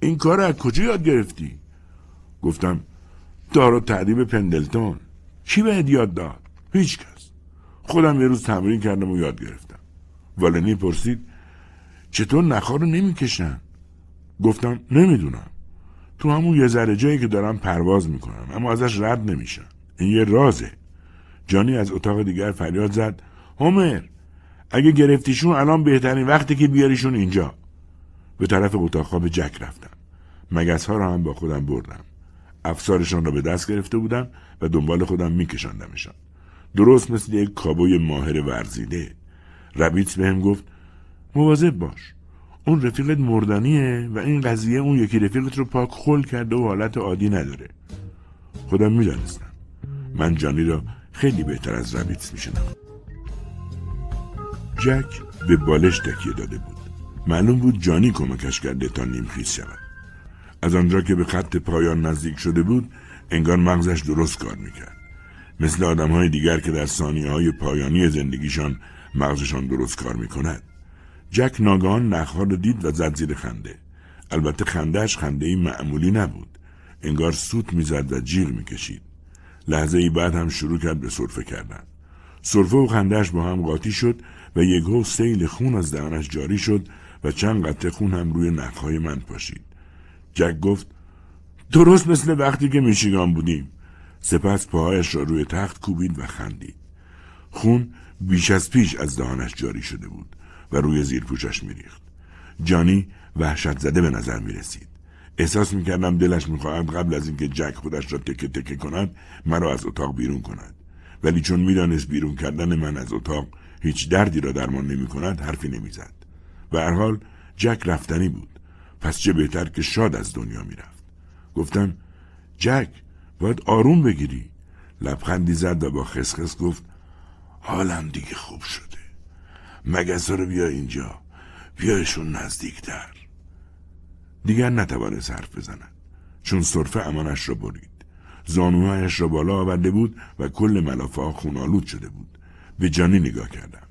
این کار از کجا یاد گرفتی؟ گفتم دارالتأدیب پندلتون. کی بهت یاد داد؟ هیچ کس. خودم یه روز تمرین کردم و یاد گرفتم. والنی پرسید چطور نخار رو نمی‌کشن؟ گفتم نمی‌دونم. تو همون یه ذره جایی که دارم پرواز می‌کنم اما ازش رد نمیشم. این یه رازه. جانی از اتاق دیگر فریاد زد هومر اگه گرفتیشون الان بهترین وقتی که بیاریشون اینجا به طرف اتاق خواب جک رفتم مگس ها را هم با خودم بردم افسارشان را به دست گرفته بودم و دنبال خودم میکشاندمشان درست مثل یک کابوی ماهر ورزیده. ربیتس بهم گفت مواظب باش اون رفیقت مردانیه و این قضیه اون یکی رفیقت رو پاک خل کرده و حالت عادی نداره. خودم می‌دانستم. من جانی را خیلی بهتر از ربیتس میشنم جک به بالش تکیه داده بود. معلوم بود جانی کمکش کرده تا نیمخیز شود. از آنجا که به خط پایان نزدیک شده بود انگار مغزش درست کار می‌کرد. مثل آدم های دیگر که در ثانیه های پایانی زندگیشان مغزشان درست کار می‌کند. جک ناگهان نخها رو دید و زد زیر خنده. البته خندهش خنده ای معمولی نبود. انگار سوت می‌زد و جیغ می‌کشید. لحظه ای بعد هم شروع کرد به صرفه کردن. صرفه و خندهش با هم قاطی شد و یکو سیل خون از دهنش جاری شد و چند قطره خون هم روی نخهای من پاشید. جک گفت درست مثل وقتی که میشیگان بودیم. سپس پاهایش را روی تخت کوبید و خندید. خون بیش از پیش از دهانش جاری شده بود و روی زیر پوشش میریخت. جانی وحشت زده به نظر می رسید. احساس می کردم دلش می خواهد قبل از اینکه جک خودش را تکه تکه کند مرا از اتاق بیرون کند. ولی چون می‌دانست بیرون کردن من از اتاق هیچ دردی را درمان نمی کند حرفی نمی‌زد. و هر حال جک رفتنی بود. پس چه بهتر که شاد از دنیا می‌رفت. گفتم جک باید آروم بگیری. لبخندی زد و با خسخس گفت حالم دیگه خوب شده. مگس رو بیا اینجا. بیایشون نزدیکتر. دیگر نتوانست حرف بزند. چون صرفه امانش را برید. زانوهایش را بالا آورده بود و کل ملافه ها خونالود شده بود. به جانی نگاه کردم.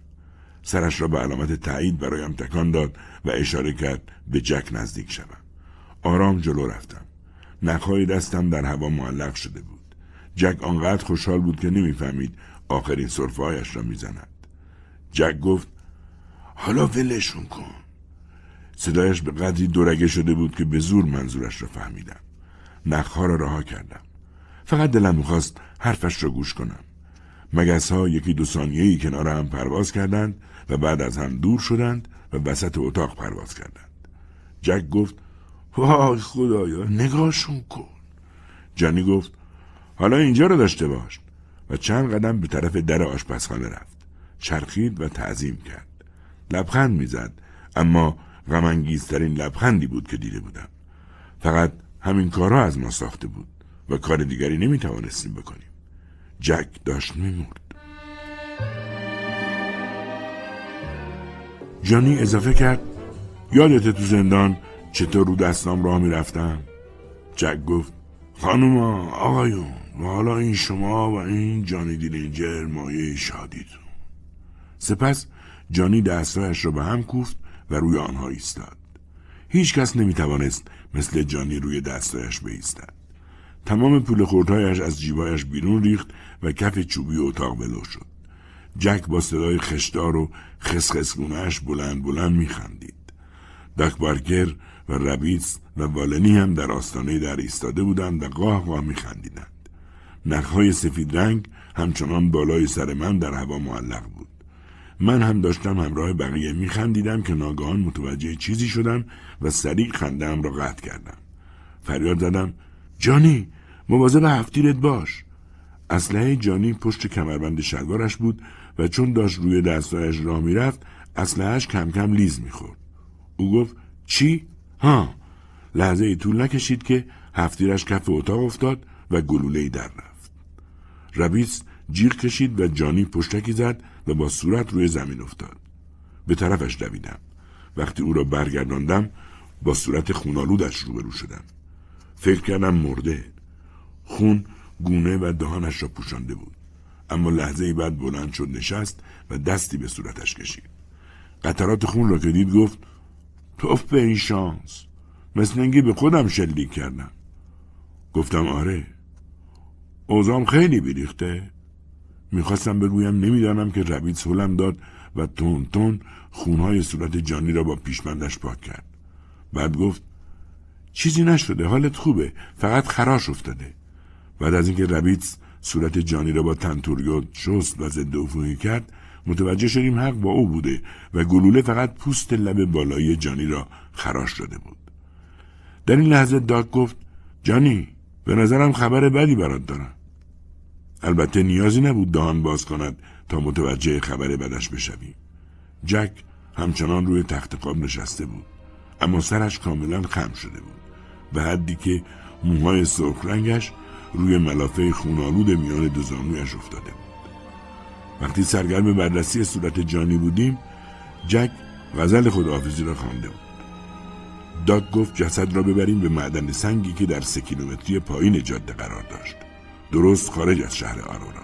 سرش را به علامت تایید برایم تکان داد و اشاره کرد به جک نزدیک شوم. آرام جلو رفتم. نخهای دستم در هوا معلق شده بود. جک آنقدر خوشحال بود که نمی‌فهمید آخرین صرفه را می‌زند. جک گفت حالا ولشون کن. صدایش به قدری دورگه شده بود که به زور منظورش را فهمیدم. نخها را رها کردم. فقط دلم می‌خواست حرفش را گوش کنم. مگس ها یکی دو ثانیه‌ای کنار هم پرواز کردند و بعد از هم دور شدند و وسط اتاق پرواز کردند. جک گفت وای خدایا نگاهشون کن. جانی گفت حالا اینجا رو داشته باش. و چند قدم به طرف در آشپزخانه رفت. چرخید و تعظیم کرد. لبخند می‌زد اما غمانگیزترین لبخندی بود که دیده بودم. فقط همین کارها از ما ساخته بود و کار دیگری نمی توانستیم بکنیم. جک داشت میمرد. جانی اضافه کرد یادت تو زندان چطور رو دستام راه می‌رفتم جک گفت خانوما آقایون و حالا این شما و این جانی دیلینجر مایه شادیتون سپس جانی دستایش را به هم کوفت و روی آنها ایستاد. هیچ کس نمی توانست مثل جانی روی دستایش بایستد. تمام پول خوردهایش از جیبایش بیرون ریخت و کف چوبی اتاق ولو شد. جک با صدای خشدار و خسخسگونهش بلند بلند میخندید. دک بارکر و ربیتس و والنی هم در آستانه در ایستاده بودند و قاه قاه میخندیدند. نخهای سفید رنگ همچنان بالای سر من در هوا معلق بود. من هم داشتم همراه بقیه میخندیدم که ناگهان متوجه چیزی شدم و سریع خندم را قطع کردم فریاد زدم جانی مواظب هفتیرت باش اسلحه جانی پشت کمربند شلوارش بود و چون داشت روی دستایش راه می‌رفت اسلحهش کم کم لیز می‌خورد او گفت چی ها لحظه ای طول نکشید که هفتیرش کف اتاق افتاد و گلوله ای در رفت ربیس جیغ کشید و جانی پشتکی زد و با صورت روی زمین افتاد. به طرفش دویدم. وقتی او را برگرداندم با صورت خونالودش روبرو شدم. فکر کردم مرده. خون گونه و دهانش را پوشانده بود. اما لحظه بعد بلند شد نشست و دستی به صورتش کشید. قطرات خون را که دید گفت توف به این شانس. مثل اینکه به خودم شلیک کردم. گفتم آره. اوزام خیلی بیریخته. می‌خواستم بگویم نمی‌دانم که روید سولم داد و تون تون خونهای صورت جانی را با پیشمندش پاک کرد. بعد گفت چیزی نشده حالت خوبه فقط خراش افتاده. بعد از اینکه ربیتس صورت جانی را با تنتوریوت شست و ضد کرد متوجه شدیم حق با او بوده و گلوله فقط پوست لب بالایی جانی را خراش داده بود. در این لحظه داک گفت جانی به نظرم خبر بدی برات دارم. البته نیازی نبود دهان باز کند تا متوجه خبر بدش بشویم. جک همچنان روی تخت خواب نشسته بود. اما سرش کاملا خم شده بود به حدی که موهای سرخ رنگش روی ملافه خونالود میان دو زانویش افتاده بود وقتی سرگرم بررسی صورت جانی بودیم جک غزل خداحافظی را خوانده بود. داگ گفت جسد را ببریم به معدن سنگی که در سه کیلومتری پایین جاده قرار داشت. درست خارج از شهر آرورا.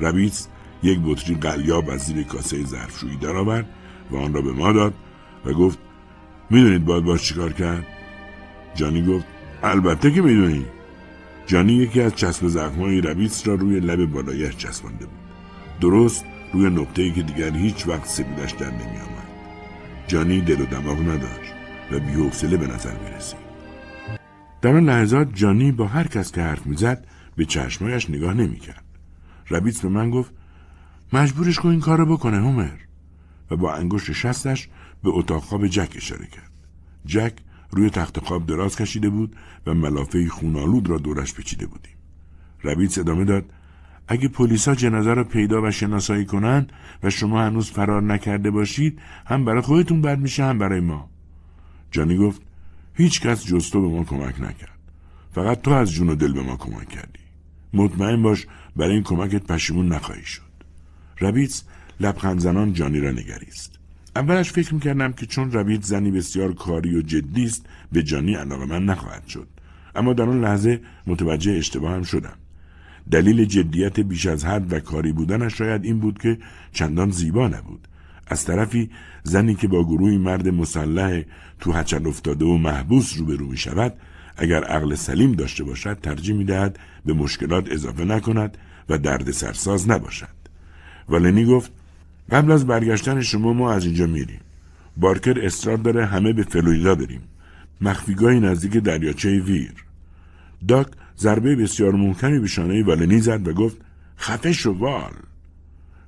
ربیتس یک بطری قلیاب از زیر کاسه ظرفشویی درآورد و آن را به ما داد و گفت می‌دونید باید باش چیکار کرد؟ جانی گفت البته که می‌دونی. جانی یکی از چسب زخمهای ربیتس را روی لب بالایش چسبانده بود. درست روی نقطه‌ای که دیگر هیچ وقت سپیدش در نمیآمد. جانی دل و دماغ نداشت و بیحوصله به نظر می‌رسید. در آن لحظات جانی با هر کس که حرف می‌زد به چشمایش نگاه نمی‌کرد. ربیتس به من گفت مجبورش کن این کار رو بکنه هومر. و با انگشت شستش به اتاق خواب جک اشاره کرد. جک روی تخت خواب دراز کشیده بود و ملافه خونالود را دورش پیچیده بودیم. ربیتس ادامه داد اگه پلیسا جنازه را پیدا و شناسایی کنن و شما هنوز فرار نکرده باشید هم برای خودتون بد میشه هم برای ما. جانی گفت هیچ کس جز تو به ما کمک نکرد. فقط تو از جون و دل به ما کمک کردی. مطمئن باش برای این کمکت پشیمون نخواهی شد. ربیتس لبخند زنان جانی را نگریست. اولش فکر می‌کردم که چون ربیت زنی بسیار کاری و جدی است به جانی علاقه من نخواهد شد. اما در آن لحظه متوجه اشتباهم شدم. دلیل جدیت بیش از حد و کاری بودنش شاید این بود که چندان زیبا نبود. از طرفی زنی که با گروهی مرد مسلح تو هچل افتاده و محبوس روبرو می شود اگر عقل سلیم داشته باشد ترجیح می دهد به مشکلات اضافه نکند و درد سرساز نباشد. ولنی گفت قبل از برگشتن شما ما از اینجا میریم. بارکر اصرار داره همه به فلوریدا بریم. مخفیگاهی نزدیک دریاچه ویر. داک ضربه بسیار محکمی به شانه والنی زد و گفت خفه شو وال.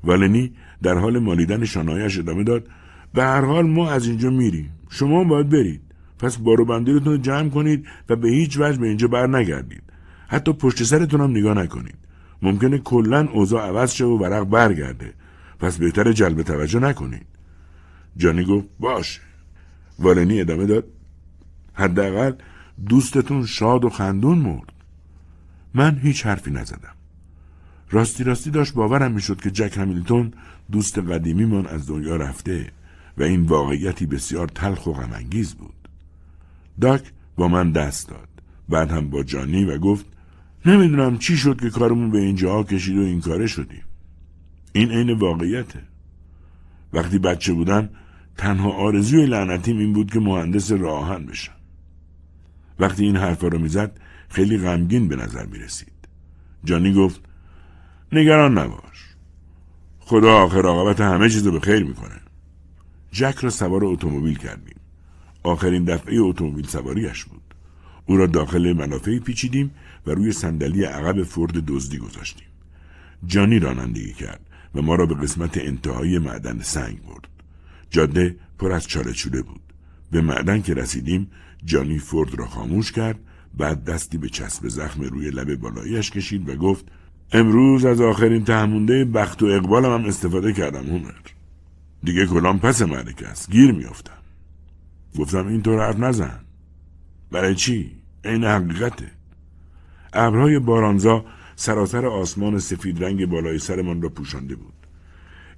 والنی در حال مالیدن شانهایش ادامه داد به هر حال ما از اینجا میریم. شما باید برید. پس بارو بندیلتون جمع کنید و به هیچ وجه به اینجا بر نگردید. حتی پشت سرتون هم نگاه نکنید. ممکنه کلا اوضاع عوض شه و ورق برگرده. پس بهتر جلب توجه نکنید. جانی گفت باشه. والنی ادامه داد حداقل دوستتون شاد و خندون مرد. من هیچ حرفی نزدم. راستی راستی داشت باورم می‌شد که جک همیلتون دوست قدیمیمان از دنیا رفته و این واقعیتی بسیار تلخ و غمانگیز بود. داک با من دست داد. بعد هم با جانی و گفت نمی‌دونم چی شد که کارمون به اینجا کشید و این کاره شدیم. این عین واقعیته. وقتی بچه بودم تنها آرزوی لعنتیم این بود که مهندس راهن بشم وقتی این حرفا رو می‌زد خیلی غمگین به نظر می رسید. جانی گفت نگران نباش. خدا آخر عاقبت همه چیز رو به خیر می‌کنه. جک را سوار اتومبیل کردیم. آخرین دفعه اتومبیل سواریش بود. او را داخل منافعی پیچیدیم و روی صندلی عقب فورد دزدی گذاشتیم. جانی رانندگی کرد و ما را به قسمت انتهایی معدن سنگ برد. جاده پر از چاله چوله بود. به معدن که رسیدیم جانی فورد را خاموش کرد بعد دستی به چسب زخم روی لب بالایش کشید و گفت امروز از آخرین تهمونده بخت و اقبالم هم استفاده کردم هومر دیگه کلام پس معرکه است گیر میافتم. گفتم اینطور حرف نزن. برای چی؟ عین حقیقته. ابرهای بارانزا سراسر آسمان سفید رنگ بالای سرمان را پوشانده بود.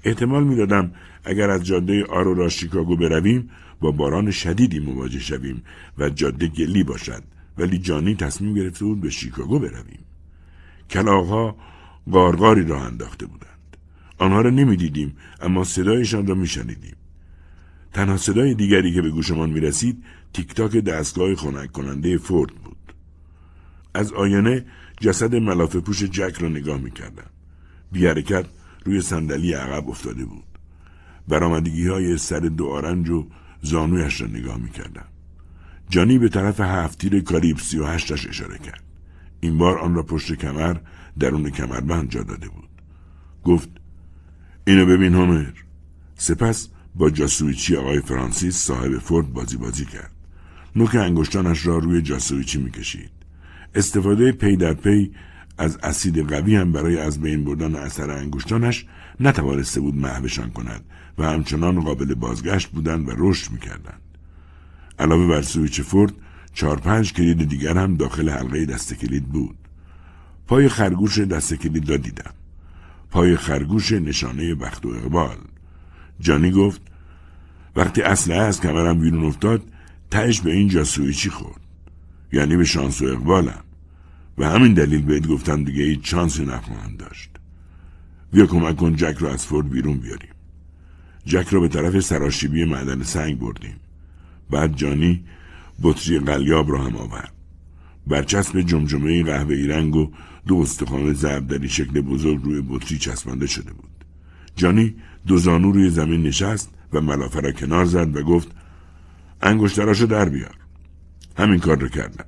احتمال می‌دادم اگر از جاده آرورا شیکاگو برویم با باران شدیدی مواجه شویم و جاده گلی باشد. ولی جانی تصمیم گرفته بود به شیکاگو برویم. کلاغها قارقاری راه انداخته بودند. آنها را نمی‌دیدیم اما صدایشان را میشنیدیم. تنها صدای دیگری که به گوشمان می‌رسید تیک تاک دستگاه خنک کننده فورد بود. از آینه جسد ملافه پوش جک را نگاه می‌کردم. بی حرکت روی صندلی عقب افتاده بود. برآمدگی های سر دو آرنج و زانویش را نگاه می‌کردم. جانی به طرف هفتیر کاریب سی و هشتش اشاره کرد. این بار آن را پشت کمر درون کمربند جا داده بود. گفت اینو ببین هومر. سپس با جاسوییچی آقای فرانسیس صاحب فورد بازی بازی کرد. نوک انگشتانش را روی جاسوییچی می‌کشید. استفاده پی در پی از اسید قوی هم برای از بین بردن اثر انگشتانش نتوانسته بود محوشان کند و همچنان قابل بازگشت بودند و رشد می‌کردند. علاوه بر سوییچ فورد چهار پنج کلید دیگر هم داخل حلقه دسته کلید بود. پای خرگوش دست کلید را دیدم. پای خرگوش نشانه بخت و اقبال. جانی گفت وقتی اسلحه از کمرم بیرون افتاد تهش به این سویچی خورد. یعنی به شانس و اقبالم. و همین دلیل بهت گفتم دیگه هیچ چانسی نخواهند داشت. بیا کمک کن جک را از فورد بیرون بیاریم. جک را به طرف سراشیبی معدن سنگ بردیم. بعد جانی بطری قلیاب را هم آورد. برچسب جمجمه قهوه‌ای رنگ و دو استخوان ضرب شکل بزرگ روی بطری چسبانده شده بود. جانی دو زانو روی زمین نشست و ملافه را کنار زد و گفت انگشتراشو در بیار. همین کار رو کردم.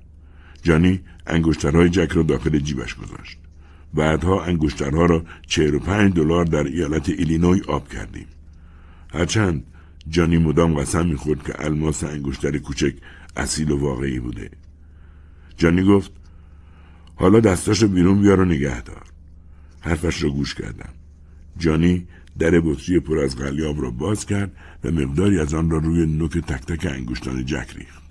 جانی انگشترهای جک را داخل جیبش گذاشت. بعدها انگشترها را چهر و پنج دلار در ایالت ایلینوی آب کردیم. هرچند جانی مدام قسم می‌خورد که الماس انگشتر کوچک اصیل و واقعی بوده. جانی گفت حالا دستاشو بیرون بیار و نگه دار. حرفش را گوش کردم. جانی در بطری پر از قلیاب را باز کرد و مقداری از آن را روی نوک تک تک انگشتان جک ریخت.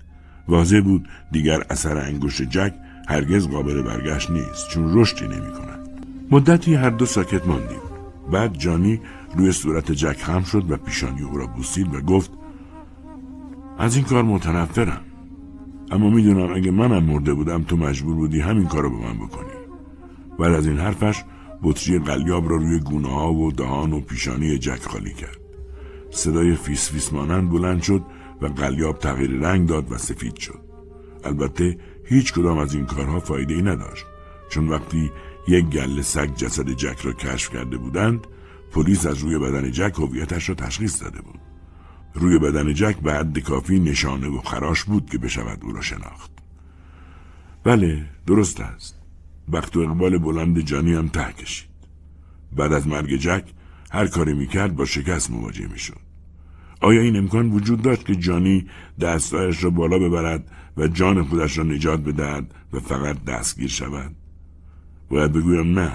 واضح بود دیگر اثر انگشت جک هرگز قابل برگشت نیست چون رشدی نمی کند. مدتی هر دو ساکت ماندیم. بعد جانی روی صورت جک خم شد و پیشانی او را بوسید و گفت از این کار متنفرم. اما می‌دونم اگه منم مرده بودم تو مجبور بودی همین کار رو به من بکنی. بعد از این حرفش بطری قلیاب را روی گونه ها و دهان و پیشانی جک خالی کرد. صدای فیس فیس مانند بلند شد و قلیاب تغییر رنگ داد و سفید شد. البته هیچ کدام از این کارها فایده ای نداشت چون وقتی یک گله سگ جسد جک را کشف کرده بودند پلیس از روی بدن جک هویتش را تشخیص داده بود. روی بدن جک به حد کافی نشانه و خراش بود که بشود او را شناخت. بله درست است. وقت و اقبال بلند جانی هم ته کشید. بعد از مرگ جک هر کاری می‌کرد با شکست مواجه می‌شد. آیا این امکان وجود داشت که جانی دست‌هایش را بالا ببرد و جان خودش را نجات بدهد و فقط دستگیر شود؟ باید بگویم نه.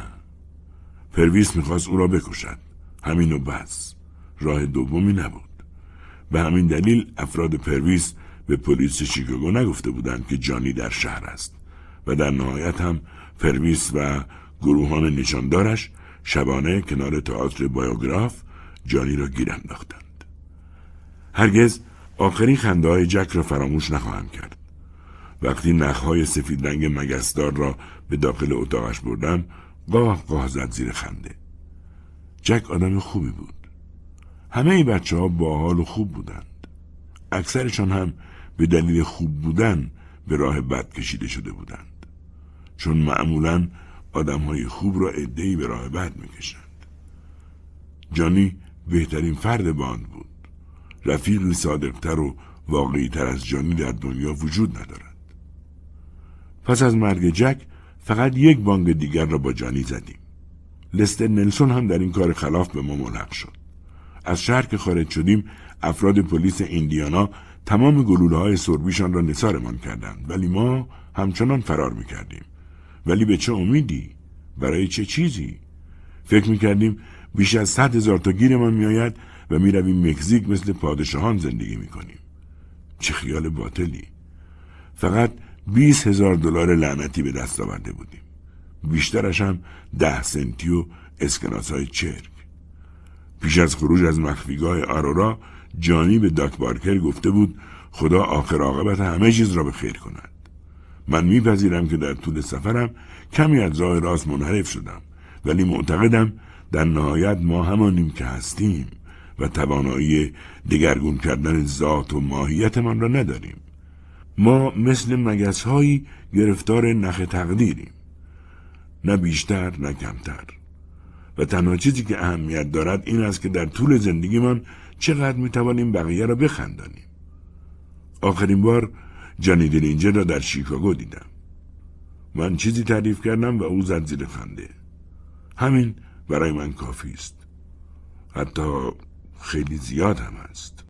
پرویس می‌خواست او را بکشد. همین و بس. راه دومی نبود. به همین دلیل افراد پرویس به پلیس شیکاگو نگفته بودند که جانی در شهر است و در نهایت هم پرویس و گروهان نشاندارش شبانه کنار تئاتر بایوگراف جانی را گیر انداختند. هرگز آخرین خنده های جک را فراموش نخواهم کرد. وقتی نخهای سفید رنگ مگسدار را به داخل اتاقش بردم قاه قاه زد زیر خنده. جک آدم خوبی بود. همه این بچه ها باحال و خوب بودند. اکثرشان هم به دلیل خوب بودن به راه بد کشیده شده بودند. چون معمولا آدم های خوب را ادهی به راه بد می‌کشند. جانی بهترین فرد باند بود. رفیقی صادقتر و واقعیتر از جانی در دنیا وجود ندارد. پس از مرگ جک فقط یک بانگ دیگر را با جانی زدیم. لستر نلسون هم در این کار خلاف به ما ملحق شد. از شهر که خارج شدیم افراد پلیس ایندیانا تمام گلوله های سربیشان را نثارمان کردند. ولی ما همچنان فرار می‌کردیم. ولی به چه امیدی؟ برای چه چیزی؟ فکر می‌کردیم بیش از صد هزار تا گیرمان میآید و می‌رویم مکزیک مثل پادشاهان زندگی می‌کنیم. چه خیال باطلی. فقط بیس هزار دلار لعنتی به دست آورده بودیم. بیشترش هم ده سنتی و اسکناس های چرک. پیش از خروج از مخفیگاه آرورا جانی به داک بارکر گفته بود خدا آخر عاقبت همه چیز را به خیر کند. من میپذیرم که در طول سفرم کمی از راه راست منحرف شدم ولی معتقدم در نهایت ما همانیم که هستیم و توانایی دگرگون کردن ذات و ماهیتمان را نداریم. ما مثل مگس هایی گرفتار نخ تقدیریم. نه بیشتر نه کمتر. و تنها چیزی که اهمیت دارد این است که در طول زندگیمان چقدر می‌توانیم بقیه را بخندانیم. آخرین بار جانی دلینجر را در شیکاگو دیدم. من چیزی تعریف کردم و او زد زیر خنده. همین برای من کافی است. حتی خیلی زیاد هم است.